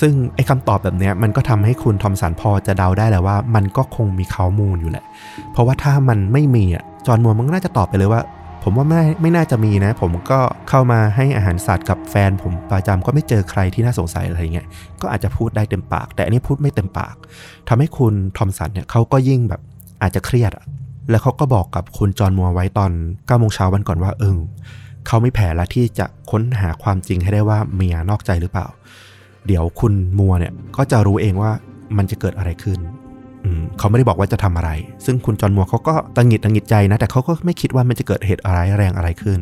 ซึ่งไอ้คำตอบแบบนี้มันก็ทำให้คุณทอมสันพอจะเดาได้แหละว่า มันก็คงมีข้อมูลอยู่แหละ เพราะว่าถ้ามันไม่มีอะจอห์นมัวร์มันก็น่าจะตอบไปเลยว่า ผมว่าไม่ไม่น่าจะมีนะ ผมก็เข้ามาให้อาหารสัตว์กับแฟน ผมประจำก็ไม่เจอใครที่น่าสงสัยอะไรเงี้ยก็อาจจะพูดได้เต็มปาก แต่อันนี้พูดไม่เต็มปากทำให้คุณทอมสันเนี่ยเขาก็ยิ่งแบบอาจจะเครียดอะแล้วเขาก็บอกกับคุณจอห์นมัวร์ไว้ตอน9โมงเช้าวันก่อนว่าเออเขาไม่แผนละที่จะค้นหาความจริงให้ได้ว่าเมียนอกใจหรือเปล่า เดี๋ยวคุณมัวเนี่ยก็จะรู้เองว่ามันจะเกิดอะไรขึ้นอืมเขาไม่ได้บอกว่าจะทำอะไร ซึ่งคุณจอห์นมัวเขาก็ตังหงิดตังหงิดใจนะ แต่เขาก็ไม่คิดว่ามันจะเกิดเหตุอะไรายแรงอะไรขึ้น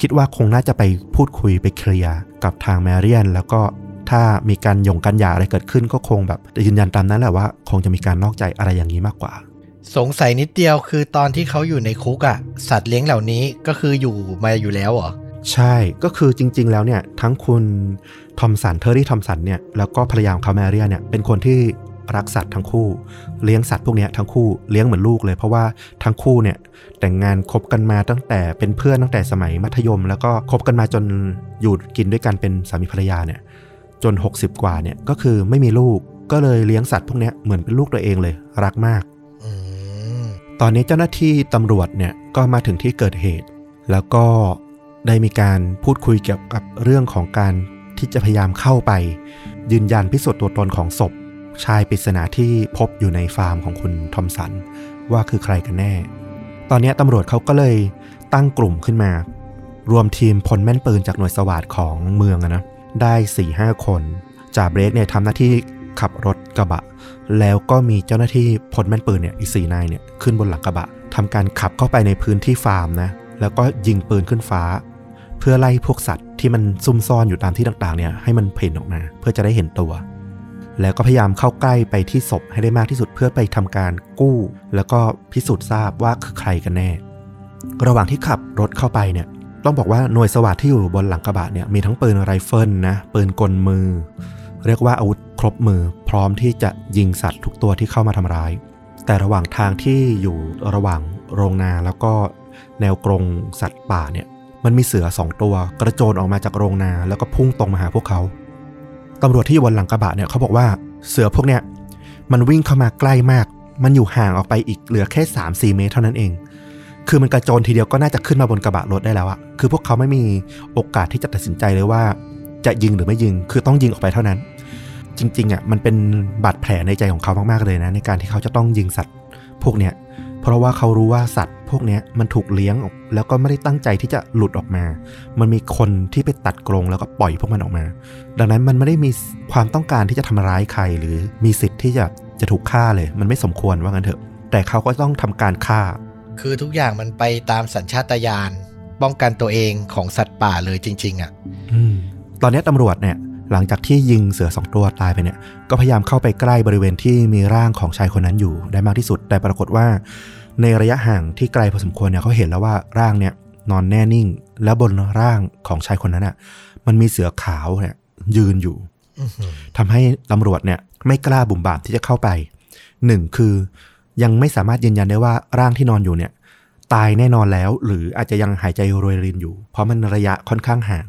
คิดว่าคงน่าจะไปพูดคุยไปเคลียร์กับทางแมเรียน แล้วก็ถ้ามีการหย่งกันหย่าอะไรเกิดขึ้นก็คงแบบยืนยันตามนั้นแหละว่า คงจะมีการนอกใจอะไรอย่างนี้มากกว่า สงสัยนิดเดียวคือตอนที่เขาอยู่ในคุกอะสัตว์เลี้ยงเหล่านี้ก็คืออยู่มาอยู่แล้วเหรอ ใช่ ก็คือจริง ๆ แล้วเนี่ยทั้งคุณ ทอมสันเทอร์รี่ทอมสันเนี่ยแล้วก็ภรรยาของเขาแมเรียเนี่ยเป็นคนที่รักสัตว์ทั้งคู่เลี้ยงสัตว์พวกเนี้ยทั้งคู่เลี้ยงเหมือนลูกเลย เพราะว่าทั้งคู่เนี่ยแต่งงานคบกันมาตั้งแต่เป็นเพื่อนตั้งแต่สมัยมัธยม แล้วก็คบกันมาจนอยู่กินด้วยกันเป็นสามีภรรยาเนี่ยจน 60 กว่าเนี่ยก็คือไม่มีลูกก็เลยเลี้ยงสัตว์พวกเนี้ยเหมือนเป็นลูกตัวเองเลย รักมากอืมตอนนี้เจ้าหน้าที่ตำรวจเนี่ยก็มาถึงที่เกิดเหตุ แล้วก็ได้มีการพูดคุยเกี่ยวกับเรื่องของการ ที่จะพยายามเข้าไป ยืนยันพิสูจน์ตัวตนของศพ ชายปริศนาที่พบอยู่ในฟาร์มของคุณทอมสัน ว่าคือใครกันแน่ ตอนนี้ตำรวจเขาก็เลยตั้งกลุ่มขึ้นมา รวมทีมพลแม่นปืนจากหน่วยสวัสดของเมืองนะได้4ี่ห้าคนจ่าเบรกเนี่ยทำหน้าที่ขับรถกระบะ แล้วก็มีเจ้าหน้าที่พลแม่นปืนเนี่ยอีสี่นายเนี่ยขึ้นบนหลังกระบะทำการขับเข้าไปในพื้นที่ฟาร์มนะแล้วก็ยิงปืนขึ้นฟ้า พื่อไล่พวกสัตว์ที่มันซุ่มซ่อนอยู่ตามที่ต่างๆเนี่ยให้มันเพ่นออกมา เพื่อจะได้เห็นตัว แล้วก็พยายามเข้าใกล้ไปที่ศพให้ได้มากที่สุดเพื่อไปทำการกู้ แล้วก็พิสูจน์ทราบว่าคือใครกันแน่ ระหว่างที่ขับรถเข้าไปเนี่ยต้องบอกว่าหน่วยสวัสดที่อยู่บนหลังกระบะเนี่ยมีทั้งปืนไรเฟิลนะปืนกลมือ เรียกว่าอาวุธครบมือ พร้อมที่จะยิงสัตว์ทุกตัวที่เข้ามาทำร้าย แต่ระหว่างทางที่อยู่ระหว่างโรงนาแล้วก็แนวกรงสัตว์ป่าเนี่ย มันมีเสือสองตัวกระโจนออกมาจากโรงนาแล้วก็พุ่งตรงมาหาพวกเขาตำรวจที่อยู่บนหลังกระบะเนี่ยเขาบอกว่าเสือพวกเนี้ยมันวิ่งเข้ามาใกล้มาก มันอยู่ห่างออกไปอีกเหลือแค่3 4เมตรเท่านั้นเอง คือมันกระโจนทีเดียวก็น่าจะขึ้นมาบนกระบะรถได้แล้วอะคือพวกเขาไม่มีโอกาสที่จะตัดสินใจเลยว่า จะยิงหรือไม่ยิง คือต้องยิงออกไปเท่านั้น จริงๆอะมันเป็นบาดแผลในใจของเขามากๆเลยนะ ในการที่เขาจะต้องยิงสัตว์ พวกเนี้ย เพราะว่าเขารู้ว่าสัตว์พวกเนี้ยมันถูกเลี้ยงออกแล้วก็ไม่ได้ตั้งใจที่จะหลุดออกมา มันมีคนที่ไปตัดกรงแล้วก็ปล่อยพวกมันออกมา ดังนั้นมันไม่ได้มีความต้องการที่จะทำร้ายใคร หรือมีสิทธิ์ที่จะจะถูกฆ่าเลย มันไม่สมควรว่างั้นเถอะ แต่เขาก็ต้องทำการฆ่า คือทุกอย่างมันไปตามสัญชาตญาณป้องกันตัวเองของสัตว์ป่าเลยจริง ๆอะอืมตอนนี้ตำรวจเนี่ย หลังจากที่ยิงเสือสองตัวตายไปเนี่ย ก็พยายามเข้าไปใกล้บริเวณที่มีร่างของชายคนนั้นอยู่ได้มากที่สุด แต่ปรากฏว่า ในระยะห่างที่ไกลพอสมควรเนี่ยเขาเห็นแล้วว่าร่างเนี่ยนอนแน่นิ่ง แล้วบนร่างของชายคนนั้นอะ มันมีเสือขาวเนี่ยยืนอยู่อื้อหือทำให้ตำรวจเนี่ยไม่กล้าบุ่มบามที่จะเข้าไปหนึ่งคือยังไม่สามารถยืนยันได้ว่าร่างที่นอนอยู่เนี่ย ตายแน่นอนแล้ว หรืออาจจะยังหายใจรวยรินอยู่ เพราะมันระยะค่อนข้างห่าง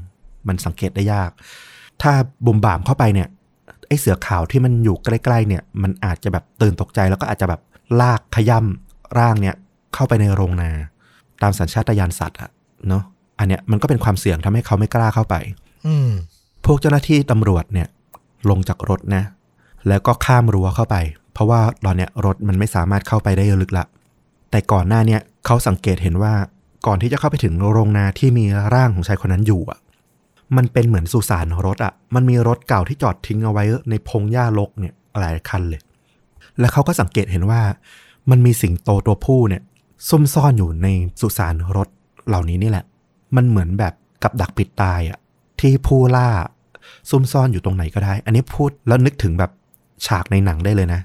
มันสังเกตได้ยาก ถ้าบุ่มบ่ามเข้าไปเนี่ยไอเสือขาวที่มันอยู่ใกล้ๆเนี่ย มันอาจจะแบบตื่นตกใจแล้วก็อาจจะแบบลากขย่ำร่างเนี่ยเข้าไปในโรงนา ตามสัญชาตญาณสัตว์อะเนาะอันเนี้ยมันก็เป็นความเสี่ยงทำให้เขาไม่กล้าเข้าไป อืมพวกเจ้าหน้าที่ตำรวจเนี่ย ลงจากรถนะ แล้วก็ข้ามรั้วเข้าไป เพราะว่าตอนเนี้ยรถมันไม่สามารถเข้าไปได้ลึกละ แต่ก่อนหน้าเนี่ยเขาสังเกตเห็นว่าก่อนที่จะเข้าไปถึงโรงนาที่มีร่างของชายคนนั้นอยู่อะ มันเป็นเหมือนสุสานรถอะ มันมีรถเก่าที่จอดทิ้งเอาไว้ในพงหญ้ารกเนี่ยหลายคันเลย แล้วเขาก็สังเกตเห็นว่า มันมีสิงโตตัวผู้เนี่ยซุ่มซ่อนอยู่ในสุสานรถเหล่านี้นี่แหละ มันเหมือนแบบกับดักปิดตายอะที่ผู้ล่าซุ่มซ่อนอยู่ตรงไหนก็ได้ อันนี้พูดแล้วนึกถึงแบบฉากในหนังได้เลยนะ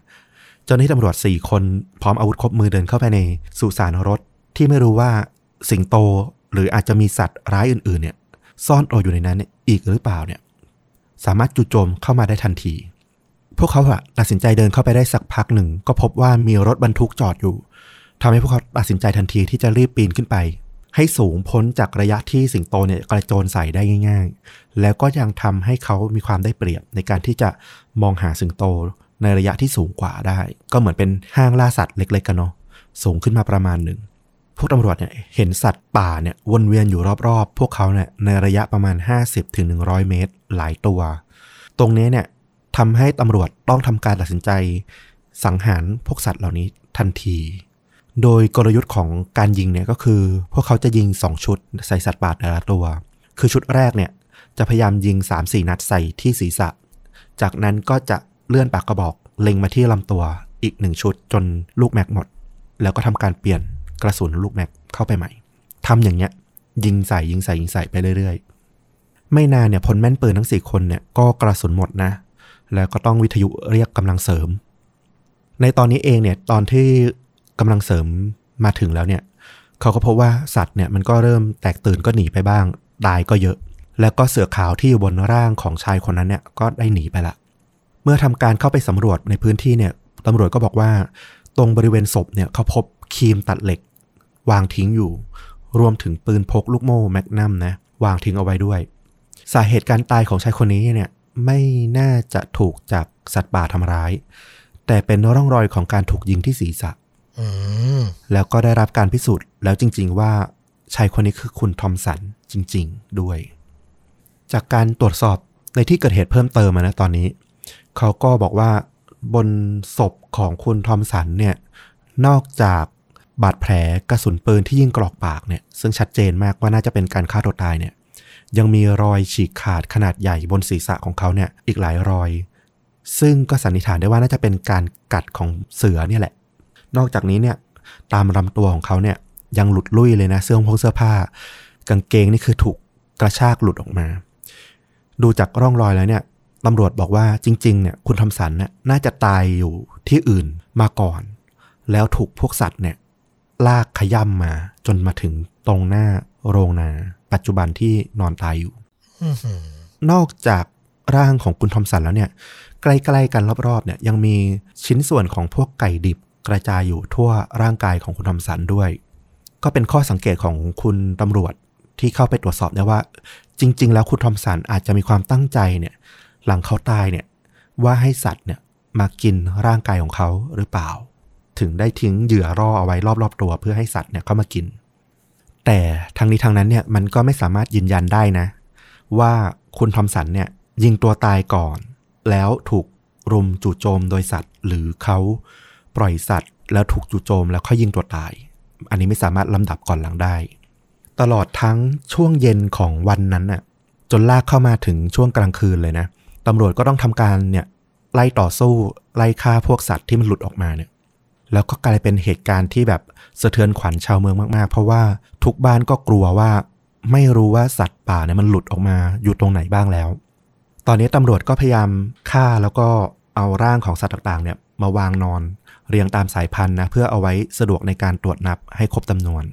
เจ้าหน้าที่ตำรวจสี่คนพร้อมอาวุธครบมือเดินเข้าไปในสุสานรถที่ไม่รู้ว่าสิงโตหรืออาจจะมีสัตว์ร้ายอื่นๆเนี่ย ซ่อนตัวอยู่ในนั้นอีกหรือเปล่าเนี่ยสามารถจู่โจมเข้ามาได้ทันที พวกเขาอะตัดสินใจเดินเข้าไปได้สักพักหนึ่ง ก็พบว่ามีรถบรรทุกจอดอยู่ทำให้พวกเขาตัดสินใจทันทีที่จะรีบปีนขึ้นไป ให้สูงพ้นจากระยะที่สิงโตเนี่ยกระโจนใส่ได้ง่าย ๆ แล้วก็ยังทำให้เขามีความได้เปรียบในการที่จะมองหาสิงโตในระยะที่สูงกว่าได้ ก็เหมือนเป็นห้างล่าสัตว์เล็กๆกันเนาะสูงขึ้นมาประมาณหนึ่ง พวกตำรวจเนี่ยเห็นสัตว์ป่าเนี่ยวนเวียนอยู่รอบๆ พวกเขาเนี่ยในระยะประมาณ 50-100 เมตรหลายตัว ตรงนี้เนี่ยทำให้ตำรวจต้องทำการตัดสินใจ สังหารพวกสัตว์เหล่านี้ทันที โดยกลยุทธ์ของการยิงเนี่ยก็คือ พวกเขาจะยิง 2 ชุดใส่สัตว์ป่าแต่ละตัว คือชุดแรกเนี่ยจะพยายามยิง 3-4 นัดใส่ที่ศีรษะ จากนั้นก็จะเลื่อนปากกระบอกเล็งมาที่ลำตัวอีกหนึ่งชุดจนลูกแม็กหมด แล้วก็ทำการเปลี่ยน กระสุนลูกแม็กเข้าไปใหม่ทำอย่างเงี้ย ยิงใส่ยิงใส่ยิงใส่ไปเรื่อยๆ ไม่นานเนี่ยพลแม่นปืนทั้งสี่คนเนี่ยก็กระสุนหมดนะ แล้วก็ต้องวิทยุเรียกกำลังเสริม ในตอนนี้เองเนี่ยตอนที่กำลังเสริมมาถึงแล้วเนี่ยเขาก็พบว่าสัตว์เนี่ยมันก็เริ่มแตกตื่นก็หนีไปบ้างตายก็เยอะ แล้วก็เสือขาวที่อยู่บนร่างของชายคนนั้นเนี่ยก็ได้หนีไปละ เมื่อทำการเข้าไปสำรวจในพื้นที่เนี่ยตำรวจก็บอกว่า ตรงบริเวณศพเนี่ยเขาพบครีมตัดเหล็ก วางทิ้งอยู่ รวมถึงปืนพกลูกโม่แมกนัมนะวางทิ้งเอาไว้ด้วย สาเหตุการตายของชายคนนี้เนี่ยไม่น่าจะถูกจากสัตว์ป่าทำร้าย แต่เป็นร่องรอยของการถูกยิงที่ศีรษะอืมแล้วก็ได้รับการพิสูจน์แล้วจริง ๆ ว่าชายคนนี้คือคุณทอมสันจริง ๆ ด้วย จากการตรวจสอบในที่เกิดเหตุเพิ่มเติมอะนะตอนนี้ เขาก็บอกว่าบนศพของคุณทอมสันเนี่ย นอกจาก บาดแผลกระสุนปืนที่ยิงกรอกปากเนี่ยซึ่งชัดเจนมากว่าน่าจะเป็นการฆ่าตัวตายเนี่ยยังมีรอยฉีกขาดขนาดใหญ่บนศีรษะของเขาเนี่ยอีกหลายรอย ซึ่งก็สันนิษฐานได้ว่าน่าจะเป็นการกัดของเสือเนี่ยแหละ นอกจากนี้เนี่ยตามลำตัวของเขาเนี่ยยังหลุดลุ่ยเลยนะเสื้อผงเสื้อผ้า กางเกงนี่คือถูกกระชากหลุดออกมา ดูจากร่องรอยแล้วเนี่ยตำรวจบอกว่าจริงๆเนี่ยคุณทอมสันเนี่ยน่าจะตายอยู่ที่อื่นมาก่อน แล้วถูกพวกสัตว์เนี่ย ลากขย่ำมาจนมาถึงตรงหน้าโรงนา ปัจจุบันที่นอนตายอยู่อื้อหือนอกจากร่างของคุณทอมสันแล้วเนี่ย ใกล้ๆกันรอบๆเนี่ยยังมีชิ้นส่วนของพวกไก่ดิบกระจายอยู่ทั่วร่างกายของคุณทอมสันด้วย ก็เป็นข้อสังเกตของคุณตำรวจที่เข้าไปตรวจสอบเนี่ยว่า จริง ๆ แล้วคุณทอมสันอาจจะมีความตั้งใจเนี่ย หลังเขาตายเนี่ยว่าให้สัตว์เนี่ยมากินร่างกายของเขาหรือเปล่า ถึงได้ทิ้งเหยื่อร่อเอาไว้รอบๆตัวเพื่อให้สัตว์เนี่ยเข้ามากิน แต่ทั้งนี้ทั้งนั้นเนี่ยมันก็ไม่สามารถยืนยันได้นะ ว่าคุณทอมสันเนี่ยยิงตัวตายก่อน แล้วถูกรุมจู่โจมโดยสัตว์ หรือเขาปล่อยสัตว์ แล้วถูกจู่โจมแล้วเขายิงตัวตาย อันนี้ไม่สามารถลำดับก่อนหลังได้ ตลอดทั้งช่วงเย็นของวันนั้นน่ะจนลากเข้ามาถึงช่วงกลางคืนเลยนะตำรวจก็ต้องทำการเนี่ยไล่ต่อสู้ไล่ฆ่าพวกสัตว์ที่มันหลุดออกมาเนี่ย แล้วก็กลายเป็นเหตุการณ์ที่แบบสะเทือนขวัญชาวเมืองมากๆ เพราะว่าทุกบ้านก็กลัวว่าไม่รู้ว่าสัตว์ป่าเนี่ยมันหลุดออกมาอยู่ตรงไหนบ้างแล้ว ตอนนี้ตำรวจก็พยายามฆ่าแล้วก็เอาร่างของสัตว์ต่างๆเนี่ยมาวางนอน เรียงตามสายพันธุ์นะเพื่อเอาไว้สะดวกในการตรวจนับให้ครบจำนวน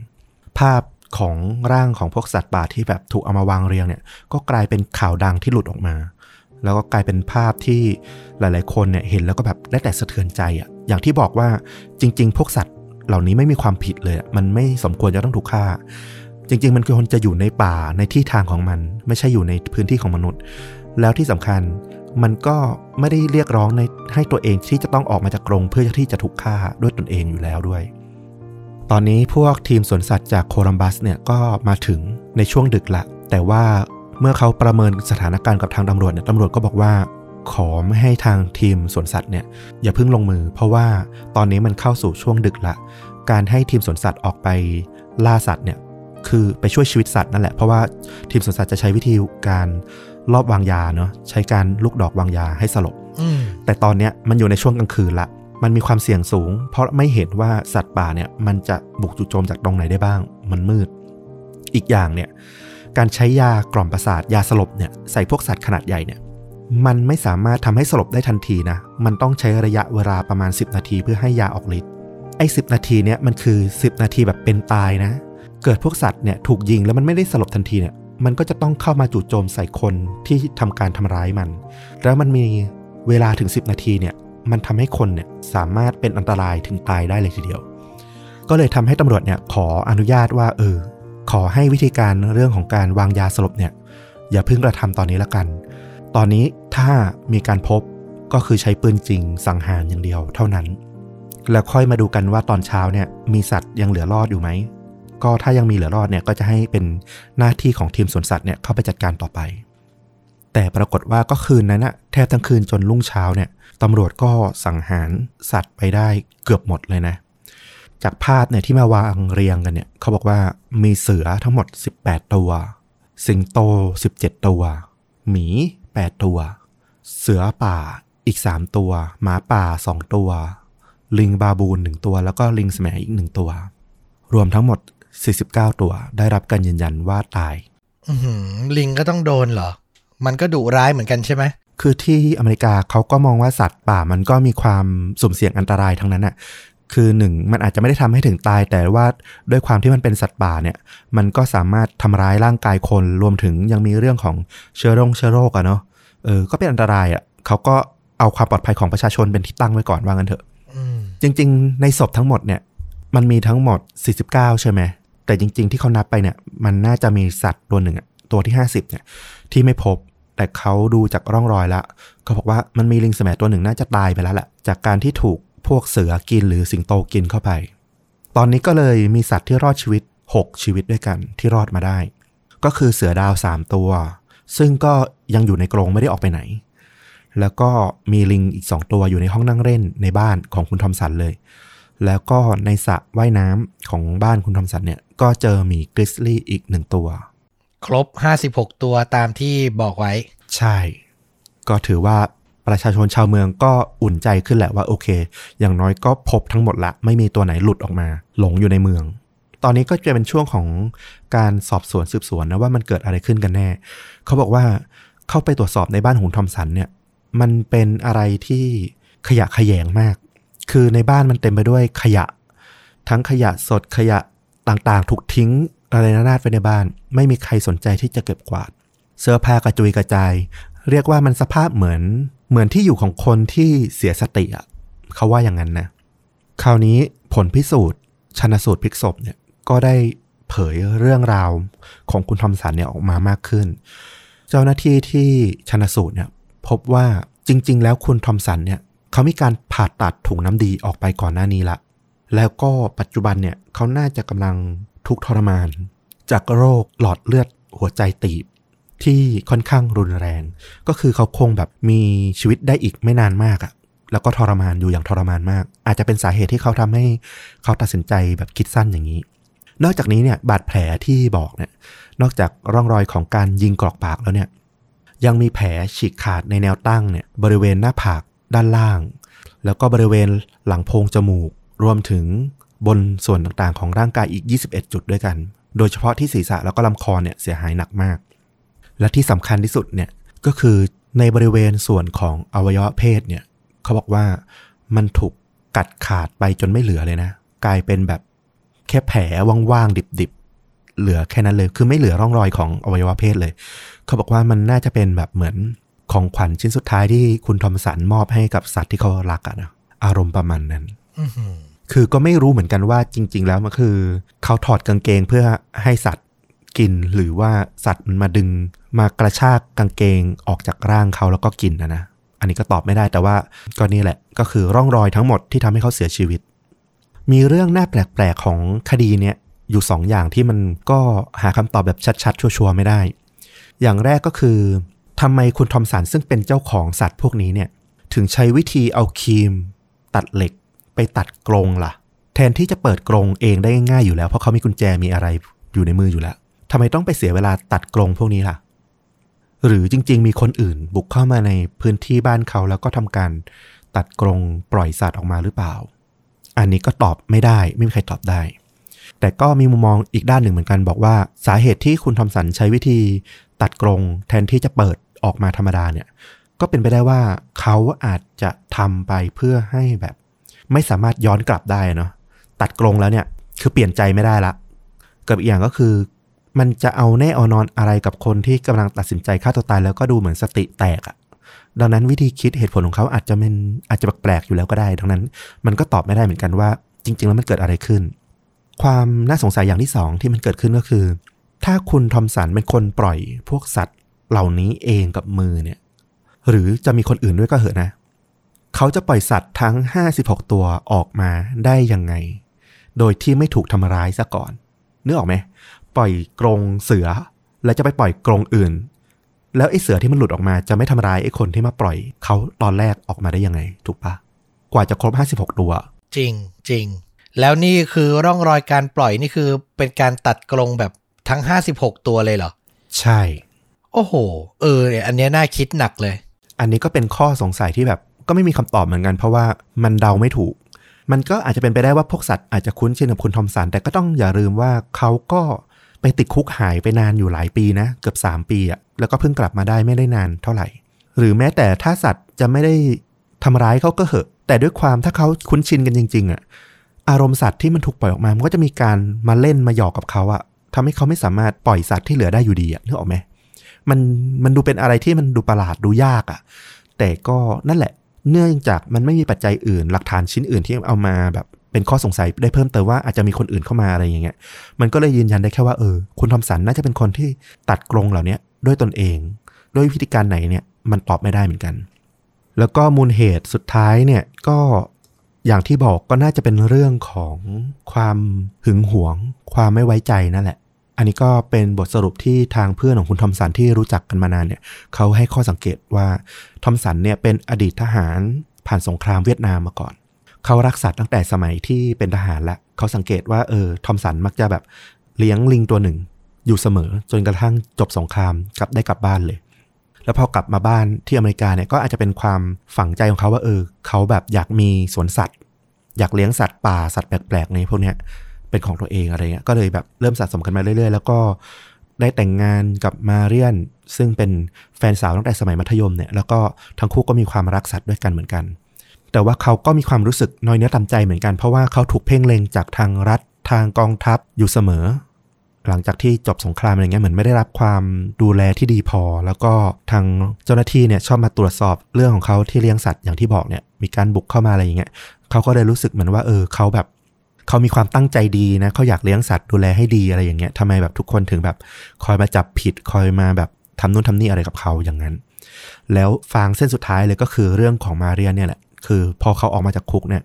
ภาพของร่างของพวกสัตว์ป่าที่แบบถูกเอามาวางเรียงเนี่ยก็กลายเป็นข่าวดังที่หลุดออกมา แล้วก็กลายเป็นภาพที่หลาย ๆ คนเนี่ยเห็นแล้วก็แบบได้แต่สะเทือนใจอะ อย่างที่บอกว่าจริง ๆ พวกสัตว์เหล่านี้ไม่มีความผิดเลย มันไม่สมควรจะต้องถูกฆ่า จริง ๆ มันควรจะอยู่ในป่าในที่ทางของมัน ไม่ใช่อยู่ในพื้นที่ของมนุษย์ แล้วที่สำคัญมันก็ไม่ได้เรียกร้องในให้ตัวเองที่จะต้องออกมาจากกรงเพื่อที่จะถูกฆ่าด้วยตนเองอยู่แล้วด้วย ตอนนี้พวกทีมสวนสัตว์จากโคลัมบัสเนี่ยก็มาถึงในช่วงดึกละ แต่ว่าเมื่อเขาประเมินสถานการณ์กับทางตำรวจเนี่ยตำรวจก็บอกว่า ขอไม่ให้ทางทีมสวนสัตว์เนี่ยอย่าเพิ่งลงมือ เพราะว่าตอนนี้มันเข้าสู่ช่วงดึกละ การให้ทีมสวนสัตว์ออกไปล่าสัตว์เนี่ยคือไปช่วยชีวิตสัตว์นั่นแหละเพราะว่าทีมสวนสัตว์จะใช้วิธีการรอบวางยาเนาะใช้การลูกดอกวางยาให้สลบอืมแต่ตอนเนี้ยมันอยู่ในช่วงกลางคืนละมันมีความเสี่ยงสูง เพราะไม่เห็นว่าสัตว์ป่าเนี่ยมันจะบุกจู่โจมจากตรงไหนได้บ้าง มันมืด อีกอย่างเนี่ยการใช้ยากล่อมประสาทยาสลบเนี่ยใส่พวกสัตว์ขนาดใหญ่เนี่ย มันไม่สามารถทำให้สลบได้ทันทีนะ มันต้องใช้ระยะเวลาประมาณ 10 นาทีเพื่อให้ยาออกฤทธิ์ ไอ้สินาทีเนี่ยมันคือ 10 นาทีแบบเป็นตายนะ เกิดพวกสัตว์เนี่ยถูกยิงแล้วมันไม่ได้สลบทันทีเนี่ย มันก็จะต้องเข้ามาจู่โจมใส่คนที่ทำการทำร้ายมัน แล้วมันมีเวลาถึง 10 นาทีเนี่ย มันทำให้คนเนี่ยสามารถเป็นอันตรายถึงตายได้เลยทีเดียว ก็เลยทำให้ตำรวจเนี่ยขออนุญาตว่าเออ ขอให้วิธีการเรื่องของการวางยาสลบเนี่ย อย่าเพิ่งกระทำตอนนี้ละกัน ตอนนี้ถ้ามีการพบก็คือใช้ปืนจริงสังหารอย่างเดียวเท่านั้น แล้วค่อยมาดูกันว่าตอนเช้าเนี่ยมีสัตว์ยังเหลือรอดอยู่ไหม ก็ถ้ายังมีเหลือรอดเนี่ยก็จะให้เป็นหน้าที่ของทีมสวนสัตว์เนี่ยเข้าไปจัดการต่อไป แต่ปรากฏว่าก็คืนนั้นอะแทบทั้งคืนจนรุ่งเช้าเนี่ยตำรวจก็สังหารสัตว์ไปได้เกือบหมดเลยนะ จากภาพเนี่ยที่มาวางเรียงกันเนี่ยเขาบอกว่ามีเสือทั้งหมด 18 ตัว สิงโต 17 ตัว หมี 8 ตัว เสือป่าอีก 3 ตัว หมาป่า 2 ตัว ลิงบาบูน1ตัว แล้วก็ลิงแสมอีก 1 ตัว รวมทั้งหมด 49 ตัว ได้รับการยืนยันว่าตายอื้อหือลิงก็ต้องโดนเหรอ มันก็ดุร้ายเหมือนกันใช่ไหมคือที่อเมริกาเขาก็มองว่าสัตว์ป่ามันก็มีความสุ่มเสี่ยงอันตรายทั้งนั้นน่ะคือหนึ่งมันอาจจะไม่ได้ทำให้ถึงตายแต่ว่าด้วยความที่มันเป็นสัตว์ป่าเนี่ย มันก็สามารถทำร้ายร่างกายคนรวมถึงยังมีเรื่องของเชื้อโรคเชื้อโรคอะเนาะ เออก็เป็นอันตรายอะเขาก็เอาความปลอดภัยของประชาชนเป็นที่ตั้งไว้ก่อนว่างั้นเถอะอืมจริง ๆ ในศพทั้งหมดเนี่ย มันมีทั้งหมด 49 ใช่ไหมแต่จริง ๆ ที่เขานับไปเนี่ย มันน่าจะมีสัตว์ตัวหนึ่งอะตัวที่ 50 เนี่ย ที่ไม่พบแต่เขาดูจากร่องรอยแล้วเขาบอกว่ามันมีลิงแสมตัวหนึ่งน่าจะตายไปแล้วแหละจากการที่ถูกพวกเสือกินหรือสิงโตกินเข้าไป ตอนนี้ก็เลยมีสัตว์ที่รอดชีวิต 6 ชีวิตด้วยกันที่รอดมาได้ ก็คือเสือดาว 3 ตัว ซึ่งก็ยังอยู่ในกรงไม่ได้ออกไปไหน แล้วก็มีลิงอีก2ตัวอยู่ในห้องนั่งเล่นในบ้านของคุณทอมสันเลย แล้วก็ในสระว่ายน้ำของบ้านคุณทอมสันเนี่ยก็เจอหมีกริซลี่อีกหนึ่งตัว ครบ 56 ตัวตามที่บอกไว้ ใช่ ก็ถือว่าประชาชนชาวเมืองก็อุ่นใจขึ้นแหละว่าโอเค อย่างน้อยก็พบทั้งหมดละ ไม่มีตัวไหนหลุดออกมา หลงอยู่ในเมือง ตอนนี้ก็จะเป็นช่วงของการสอบสวนสืบสวนนะว่ามันเกิดอะไรขึ้นกันแน่ เขาบอกว่าเข้าไปตรวจสอบในบ้านของทอมสันเนี่ย มันเป็นอะไรที่ขยะขยงมาก คือในบ้านมันเต็มไปด้วยขยะ ทั้งขยะสดขยะต่างๆ ถูกทิ้งอะไรนานาดไว้ในบ้าน ไม่มีใครสนใจที่จะเก็บกวาด เสื้อผ้ากระจุยกระจาย เรียกว่ามันสภาพเหมือนเหมือนที่อยู่ของคนที่เสียสติอะเขาว่าอย่างนั้นนะคราวนี้ผลพิสูจน์ชนสูตรพลิกศพเนี่ย ก็ได้เผยเรื่องราวของคุณทอมสันเนี่ยออกมามากขึ้น เจ้าหน้าที่ที่ชันสูตรเนี่ยพบว่าจริง ๆ แล้วคุณทอมสันเนี่ยเขามีการผ่าตัดถุงน้ำดีออกไปก่อนหน้านี้ละ แล้วก็ปัจจุบันเนี่ยเขาน่าจะกำลังทุกข์ทรมาน จากโรคหลอดเลือดหัวใจตีบที่ค่อนข้างรุนแรง ก็คือเขาคงแบบมีชีวิตได้อีกไม่นานมากอะแล้วก็ทรมานอยู่อย่างทรมานมาก อาจจะเป็นสาเหตุที่เขาทำให้เขาตัดสินใจแบบคิดสั้นอย่างนี้ นอกจากนี้เนี่ยบาดแผลที่บอกเนี่ยนอกจากร่องรอยของการยิงกรอกปากแล้วเนี่ยยังมีแผลฉีกขาดในแนวตั้งเนี่ยบริเวณหน้าผากด้านล่าง แล้วก็บริเวณหลังโพรงจมูก รวมถึงบนส่วนต่างๆ ของร่างกายอีก 21 จุดด้วยกัน โดยเฉพาะที่ศีรษะแล้วก็ลำคอเนี่ยเสียหายหนักมาก และที่สำคัญที่สุดเนี่ยก็คือในบริเวณส่วนของอวัยวะเพศเนี่ยเขาบอกว่ามันถูกกัดขาดไปจนไม่เหลือเลยนะ กลายเป็นแบบ แค่แผลว่างๆ ดิบๆ เหลือแค่นั้นเลย คือไม่เหลือร่องรอยของอวัยวะเพศเลย เขาบอกว่ามันน่าจะเป็นแบบเหมือนของขวัญชิ้นสุดท้ายที่คุณทอมสันมอบให้กับสัตว์ที่เขารักอะนะอารมณ์ประมาณนั้นอื้อหือคือก็ไม่รู้เหมือนกันว่าจริง ๆ แล้วมันคือ เขาถอดกางเกงเพื่อให้สัตว์กินหรือว่าสัตว์มันมาดึงมากระชากกางเกงออกจากร่างเขาแล้วก็กินนะนะอันนี้ก็ตอบไม่ได้แต่ว่าก็นี่แหละ ก็คือร่องรอยทั้งหมดที่ทำให้เขาเสียชีวิต มีเรื่องน่าแปลกๆของคดีเนี่ยอยู่สองอย่างที่มันก็หาคำตอบแบบชัดๆ ชัวร์ๆไม่ได้ อย่างแรกก็คือทำไมคุณทอมสันซึ่งเป็นเจ้าของสัตว์พวกนี้เนี่ยถึงใช้วิธีเอาครีม ตัดเหล็กไปตัดกรงล่ะ แทนที่จะเปิดกรงเองได้ง่ายๆอยู่แล้วเพราะเขามีกุญแจมีอะไรอยู่ในมืออยู่แล้วทำไมต้องไปเสียเวลาตัดกรงพวกนี้ล่ะ หรือจริง ๆ มีคนอื่นบุกเข้ามาในพื้นที่บ้านเขาแล้วก็ทำการตัดกรงปล่อยสัตว์ออกมาหรือเปล่า อันนี้ก็ตอบไม่ได้ ไม่มีใครตอบได้ แต่ก็มีมุมมองอีกด้านหนึ่งเหมือนกันบอกว่าสาเหตุที่คุณทอมสันใช้วิธีตัดกรงแทนที่จะเปิดออกมาธรรมดาเนี่ย ก็เป็นไปได้ว่าเขาอาจจะทำไปเพื่อให้แบบ ไม่สามารถย้อนกลับได้เนาะตัดกรงแล้วเนี่ย คือเปลี่ยนใจไม่ได้ละกับอีกอย่างก็คือ มันจะเอาแน่เอานอนอะไรกับคนที่กำลังตัดสินใจฆ่าตัวตายแล้วก็ดูเหมือนสติแตกอะ ดังนั้นวิธีคิดเหตุผลของเขาอาจจะเป็นอาจจะแปลกๆอยู่แล้วก็ได้ ดังนั้นมันก็ตอบไม่ได้เหมือนกันว่า จริง ๆ แล้วมันเกิดอะไรขึ้น ความน่าสงสัยอย่างที่สองที่มันเกิดขึ้นก็คือ ถ้าคุณทอมสันเป็นคนปล่อยพวกสัตว์เหล่านี้เองกับมือเนี่ย หรือจะมีคนอื่นด้วยก็เหอะนะ เขาจะปล่อยสัตว์ทั้ง 56 ตัวออกมาได้ยังไง โดยที่ไม่ถูกทำร้ายซะก่อนนึกออกไหมปล่อยกรงเสือ แล้วจะไปปล่อยกรงอื่น แล้วไอ้เสือที่มันหลุดออกมาจะไม่ทำร้ายไอ้คนที่มาปล่อยเขาตอนแรกออกมาได้ยังไง ถูกปะกว่าจะครบ56ตัว จริงจริงแล้วนี่คือร่องรอยการปล่อยนี่คือเป็นการตัดกรงแบบทั้ง56ตัวเลยเหรอ ใช่ โอ้โห เออเนี่ยอันเนี้ยน่าคิดหนักเลย อันนี้ก็เป็นข้อสงสัยที่แบบ ก็ไม่มีคำตอบเหมือนกัน เพราะว่ามันเดาไม่ถูก มันก็อาจจะเป็นไปได้ว่าพวกสัตว์อาจจะคุ้นชินกับคุณทอมสันแต่ก็ต้องอย่าลืมว่าเขาก็ ไปติดคุกหายไปนานอยู่หลายปีนะเกือบ3 ปีอะแล้วก็เพิ่งกลับมาได้ไม่ได้นานเท่าไหร่ หรือแม้แต่ถ้าสัตว์จะไม่ได้ทำร้ายเขาก็เหอะ แต่ด้วยความถ้าเขาคุ้นชินกันจริงๆอะอารมณ์สัตว์ที่มันถูกปล่อยออกมา มันก็จะมีการมาเล่นมาหยอกกับเขาอะทำให้เขาไม่สามารถปล่อยสัตว์ที่เหลือได้อยู่ดีอะนึกออกไหมมันมันดูเป็นอะไรที่มันดูประหลาดดูยากอะแต่ก็นั่นแหละ เนื่องจากมันไม่มีปัจจัยอื่น หลักฐานชิ้นอื่นที่เอามาแบบ เป็นข้อสงสัยได้เพิ่มเติมว่าอาจจะมีคนอื่นเข้ามาอะไรอย่างเงี้ย มันก็เลยยืนยันได้แค่ว่าเออ คุณทอมสันน่าจะเป็นคนที่ตัดกรงเหล่านี้ด้วยตนเอง ด้วยวิธีการไหนเนี่ยมันตอบไม่ได้เหมือนกัน แล้วก็มูลเหตุสุดท้ายเนี่ยก็อย่างที่บอกก็น่าจะเป็นเรื่องของความหึงหวง ความไม่ไว้ใจนั่นแหละ อันนี้ก็เป็นบทสรุปที่ทางเพื่อนของคุณทอมสันที่รู้จักกันมานานเนี่ยเขาให้ข้อสังเกตว่าทอมสันเนี่ยเป็นอดีตทหารผ่านสงครามเวียดนามมาก่อน เขารักสัตว์ตั้งแต่สมัยที่เป็นทหารละเขาสังเกตว่าเออทอมสันมักจะแบบเลี้ยงลิงตัวหนึ่ง อยู่เสมอจนกระทั่งจบสงครามกลับได้กลับบ้านเลย แล้วพอกลับมาบ้านที่อเมริกาเนี่ยก็อาจจะเป็นความฝังใจของเขาว่าเออเขาแบบอยากมีสวนสัตว์ อยากเลี้ยงสัตว์ป่าสัตว์แปลกๆในพวกเนี้ยเป็นของตัวเองอะไรเงี้ยก็เลยแบบเริ่มสะสมกันมาเรื่อยๆ แล้วก็ได้แต่งงานกับมาเรียน ซึ่งเป็นแฟนสาวตั้งแต่สมัยมัธยมเนี่ยแล้วก็ทั้งคู่ก็มีความรักสัตว์ด้วยกันเหมือนกัน แต่ว่าเขาก็มีความรู้สึกน้อยเนื้อต่ำใจเหมือนกันเพราะว่าเขาถูกเพ่งเล็งจากทางรัฐทางกองทัพอยู่เสมอ หลังจากที่จบสงครามอะไรเงี้ยเหมือนไม่ได้รับความดูแลที่ดีพอ แล้วก็ทางเจ้าหน้าที่เนี่ยชอบมาตรวจสอบเรื่องของเขาที่เลี้ยงสัตว์อย่างที่บอกเนี่ยมีการบุกเข้ามาอะไรอย่างเงี้ยเขาก็เลยรู้สึกเหมือนว่าเออเขาแบบเขามีความตั้งใจดีนะเขาอยากเลี้ยงสัตว์ดูแลให้ดีอะไรอย่างเงี้ยทำไมแบบทุกคนถึงแบบคอยมาจับผิดคอยมาแบบทำนู่นทำนี่อะไรกับเขาอย่างนั้น แล้วฟางเส้นสุดท้ายเลยก็คือเรื่องของมาเรียเนี่ยแหละ คือพอเขาออกมาจากคุกเนี่ย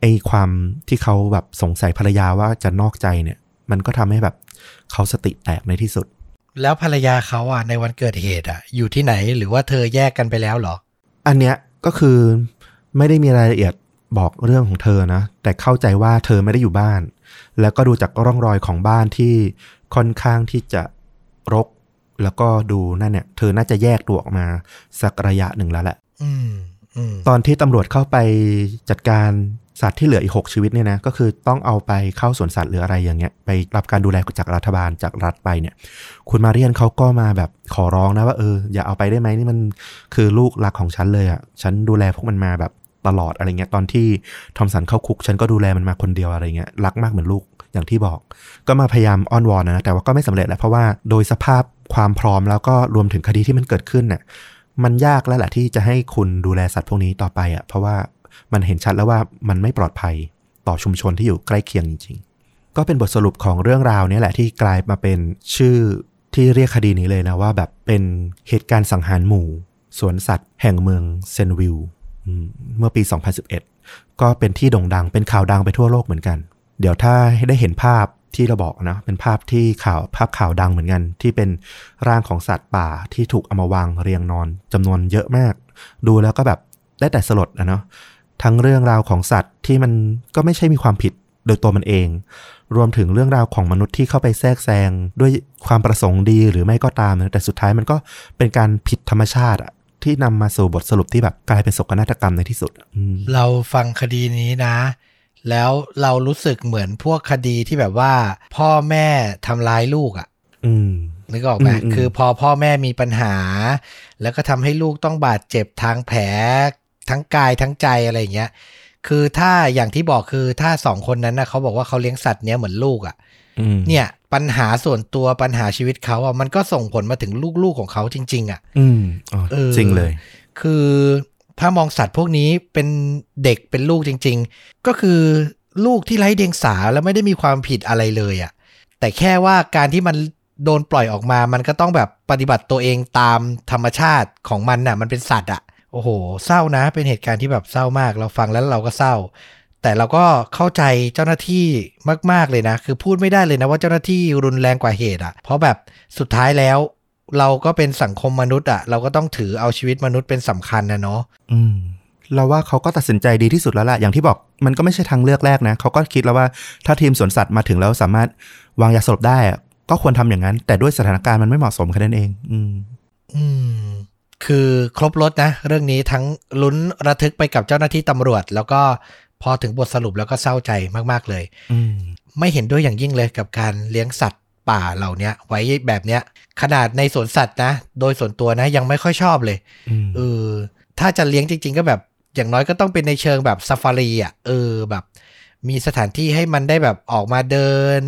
ไอความที่เขาแบบสงสัยภรรยาว่าจะนอกใจเนี่ย มันก็ทำให้แบบเขาสติแตกในที่สุด แล้วภรรยาเขาอะในวันเกิดเหตุอะ อยู่ที่ไหนหรือว่าเธอแยกกันไปแล้วเหรอ อันเนี้ยก็คือไม่ได้มีรายละเอียดบอกเรื่องของเธอนะ แต่เข้าใจว่าเธอไม่ได้อยู่บ้าน แล้วก็ดูจากร่องรอยของบ้านที่ค่อนข้างที่จะรก แล้วก็ดูนั่นเนี่ย เธอน่าจะแยกตัวออกมาสักระยะหนึ่งแล้วแหละ อืมอืม ตอนที่ตำรวจเข้าไปจัดการสัตว์ที่เหลืออีก 6 ชีวิตเนี่ยนะก็คือต้องเอาไปเข้าสวนสัตว์หรืออะไรอย่างเงี้ยไปรับการดูแลจากรัฐบาลจากรัฐไปเนี่ย คุณมาเรียนเขาก็มาแบบขอร้องนะว่าเอออย่าเอาไปได้ไหมนี่มันคือลูกรักของฉันเลยอะ่ะฉันดูแลพวกมันมาแบบตลอดอะไรเงี้ยตอนที่ทอมสันเข้าคุก ฉันก็ดูแลมันมาคนเดียวอะไรเงี้ยรักมากเหมือนลูกอย่างที่บอก ก็มาพยายามอ้อนวอนนะแต่ว่าก็ไม่สำเร็จแหละเพราะว่าโดยสภาพความพร้อมแล้วก็รวมถึงคดีที่มันเกิดขึ้นน่ะ มันยากแล้วแหละที่จะให้คุณดูแลสัตว์พวกนี้ต่อไปอะ่ะ เพราะว่ามันเห็นชัดแล้วว่ามันไม่ปลอดภัยต่อชุมชนที่อยู่ใกล้เคียงจริง ๆ ก็เป็นบทสรุปของเรื่องราวนี้แหละที่กลายมาเป็นชื่อที่เรียกคดีนี้เลยนะว่าแบบเป็นเหตุการณ์สังหารหมู่สวนสัตว์แห่งเมืองเซนวิลเมื่อปี 2011 ก็เป็นที่โด่งดังเป็นข่าวดังไปทั่วโลกเหมือนกัน เดี๋ยวถ้าได้เห็นภาพ ที่เราบอกนะเป็นภาพที่ข่าวภาพข่าวดังเหมือนกัน ที่เป็นร่างของสัตว์ป่าที่ถูกเอามาวางเรียงนอนจำนวนเยอะมาก ดูแล้วก็แบบได้แต่สลดนะเนาะทั้งเรื่องราวของสัตว์ที่มันก็ไม่ใช่มีความผิดโดยตัวมันเอง รวมถึงเรื่องราวของมนุษย์ที่เข้าไปแทรกแซงด้วยความประสงค์ดีหรือไม่ก็ตามนะแต่สุดท้ายมันก็เป็นการผิดธรรมชาติอะที่นำมาสู่บทสรุปที่แบบกลายเป็นโศกนาฏกรรมในที่สุด เราฟังคดีนี้นะ แล้วเรารู้สึกเหมือนพวกคดีที่แบบว่า พ่อแม่ทำร้ายลูกอะ่ะนึกออกไหมคือพอพ่อแม่มีปัญหา แล้วก็ทำให้ลูกต้องบาดเจ็บทางแผล ทั้งกายทั้งใจอะไรเงี้ย คือถ้าอย่างที่บอกคือถ้าสองคนนั้นนะเขาบอกว่าเขาเลี้ยงสัตว์เนี้ยเหมือนลูกอะ่ะเนี่ยปัญหาส่วนตัวปัญหาชีวิตเขาอะมันก็ส่งผลมาถึงลูกๆของเขาจริง ๆ อะ อืมจริงเลย คือ ถ้ามองสัตว์พวกนี้เป็นเด็กเป็นลูกจริง ๆ ก็คือลูกที่ไร้เดียงสาแล้วไม่ได้มีความผิดอะไรเลยอะแต่แค่ว่าการที่มันโดนปล่อยออกมา มันก็ต้องแบบปฏิบัติตัวเองตามธรรมชาติของมันน่ะ มันเป็นสัตว์อะ โอ้โห เศร้านะ เป็นเหตุการณ์ที่แบบเศร้ามาก เราฟังแล้วเราก็เศร้า แต่เราก็เข้าใจเจ้าหน้าที่มาก ๆเลยนะ คือพูดไม่ได้เลยนะว่าเจ้าหน้าที่รุนแรงกว่าเหตุอะ่ะ เพราะแบบสุดท้ายแล้ว เราก็เป็นสังคมมนุษย์อะ่ะเราก็ต้องถือเอาชีวิตมนุษย์เป็นสำคัญนะเนาะอืมเราว่าเขาก็ตัดสินใจดีที่สุดแล้วล่ะ อย่างที่บอกมันก็ไม่ใช่ทางเลือกแรกนะ เขาก็คิดแล้วว่าถ้าทีมสวนสัตว์มาถึงแล้วสามารถวางยาสลบได้ ก็ควรทำอย่างนั้น แต่ด้วยสถานการณ์มันไม่เหมาะสมแค่นั้นเอง อืม อืม คือครบรถนะ เรื่องนี้ทั้งลุ้นระทึกไปกับเจ้าหน้าที่ตำรวจ แล้วก็พอถึงบทสรุปแล้วก็เศร้าใจมาก ๆ เลยไม่เห็นด้วยอย่างยิ่งเลยกับการเลี้ยงสัตว์ ป่าเหล่านี้ไว้แบบเนี้ย ขนาดในสวนสัตว์นะ โดยส่วนตัวนะยังไม่ค่อยชอบเลยเออถ้าจะเลี้ยงจริง ๆ ก็แบบ อย่างน้อยก็ต้องเป็นในเชิงแบบซาฟารีอะเออแบบ มีสถานที่ให้มันได้แบบออกมาเดิน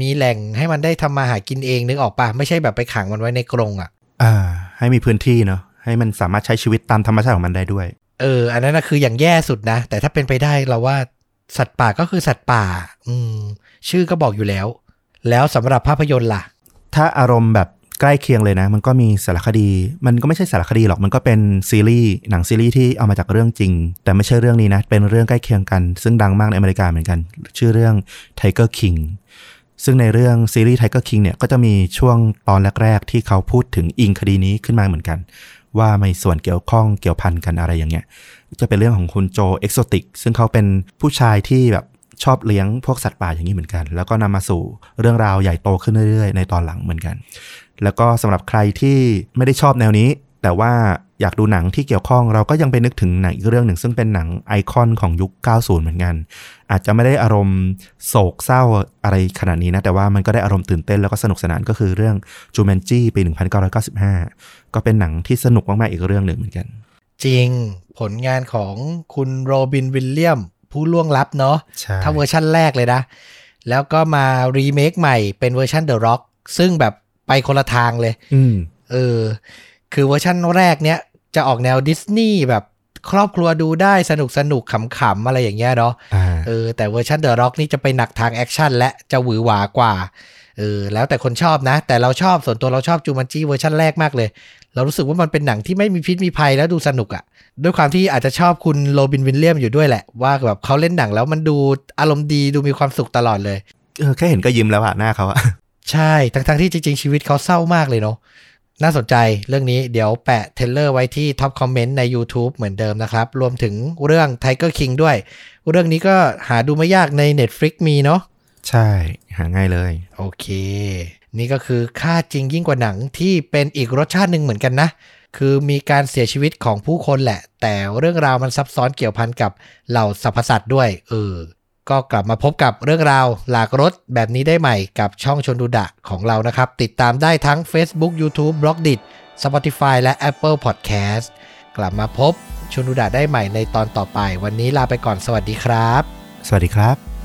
มีแหล่งให้มันได้ทำมาหากินเองนึกออกปะไม่ใช่แบบไปขังมันไว้ในกรงอะ อ่า ให้มีพื้นที่เนาะให้มันสามารถใช้ชีวิตตามธรรมชาติของมันได้ด้วย เออ อันนั้นนะคืออย่างแย่สุดนะ แต่ถ้าเป็นไปได้เราว่าสัตว์ป่าก็คือสัตว์ป่า อืม ชื่อก็บอกอยู่แล้ว แล้วสำหรับภาพยนตร์ล่ะ ถ้าอารมณ์แบบใกล้เคียงเลยนะ มันก็มีสารคดี มันก็ไม่ใช่สารคดีหรอกมันก็เป็นซีรีส์หนังซีรีส์ที่เอามาจากเรื่องจริง แต่ไม่ใช่เรื่องนี้นะ เป็นเรื่องใกล้เคียงกัน ซึ่งดังมากในอเมริกาเหมือนกัน ชื่อเรื่อง Tiger King ซึ่งในเรื่องซีรีส์ Tiger King เนี่ยก็จะมีช่วงตอนแรก ๆ ที่เขาพูดถึงอิงคดีนี้ขึ้นมาเหมือนกัน ว่ามีส่วนเกี่ยวข้องเกี่ยวพันกันอะไรอย่างเงี้ยจะเป็นเรื่องของคุณโจเอ็กโซติกซึ่งเขาเป็นผู้ชายที่แบบ ชอบเลี้ยงพวกสัตว์ป่าอย่างนี้เหมือนกัน แล้วก็นำมาสู่เรื่องราวใหญ่โตขึ้นเรื่อยๆ ในตอนหลังเหมือนกัน แล้วก็สำหรับใครที่ไม่ได้ชอบแนวนี้ แต่ว่าอยากดูหนังที่เกี่ยวข้องเราก็ยังไปนึกถึงหนังอีกเรื่องหนึ่ง ซึ่งเป็นหนังไอคอนของยุค 90 เหมือนกัน อาจจะไม่ได้อารมณ์โศกเศร้าอะไรขนาดนี้นะ แต่ว่ามันก็ได้อารมณ์ตื่นเต้นแล้วก็สนุกสนานก็คือเรื่องจูแมนจี้ปี 1995 ก็เป็นหนังที่สนุกมากๆอีกเรื่องหนึ่งเหมือนกัน จริงผลงานของคุณโรบินวิลเลียม ผู้ล่วงลับเนาะถ้าเวอร์ชั่นแรกเลยนะ แล้วก็มารีเมคใหม่เป็นเวอร์ชัน The Rock ซึ่งแบบไปคนละทางเลยเออ คือเวอร์ชันแรกเนี้ยจะออกแนวดิสนีย์แบบครอบครัวดูได้สนุกสนุกขำๆอะไรอย่างเงี้ยเนาะเออแต่เวอร์ชันเดอะร็อกนี่จะไปหนักทางแอคชั่นและจะหวือหวากว่าเออแล้วแต่คนชอบนะ แต่เราชอบส่วนตัวเราชอบจูมันจี้เวอร์ชันแรกมากเลย เรารู้สึกว่ามันเป็นหนังที่ไม่มีพิษมีภัยแล้วดูสนุกอะ่ะ ด้วยความที่อาจจะชอบคุณโรบินวินเลียมอยู่ด้วยแหละ ว่าแบบเขาเล่นหนังแล้วมันดูอารมณ์ดีดูมีความสุขตลอดเลยเออแค่เห็นก็ยิ้มแล้วอะหน้าเขาอะใช่ทั้งๆที่จริง ๆ ชีวิตเขาเศร้ามากเลยเนาะน่าสนใจเรื่องนี้เดี๋ยวแปะ trailer ไว้ที่ top comment ใน YouTube เหมือนเดิมนะครับ รวมถึงเรื่อง Tiger King ด้วย เรื่องนี้ก็หาดูไม่ยากใน Netflix มีเนาะใช่หาง่ายเลย โอเค นี่ก็คือฆาตจริงยิ่งกว่าหนังที่เป็นอีกรสชาติหนึ่งเหมือนกันนะ คือมีการเสียชีวิตของผู้คนแหละ แต่เรื่องราวมันซับซ้อนเกี่ยวพันกับเหล่าสรรพสัตว์ด้วยเออก็กลับมาพบกับเรื่องราวหลากรสแบบนี้ได้ใหม่กับช่องชนดูดะของเรานะครับ ติดตามได้ทั้ง Facebook YouTube b l o g d i t Spotify และ Apple Podcast กลับมาพบชนดูดะได้ใหม่ในตอนต่อไป วันนี้ลาไปก่อนสวัสดีครับ สวัสดีครับ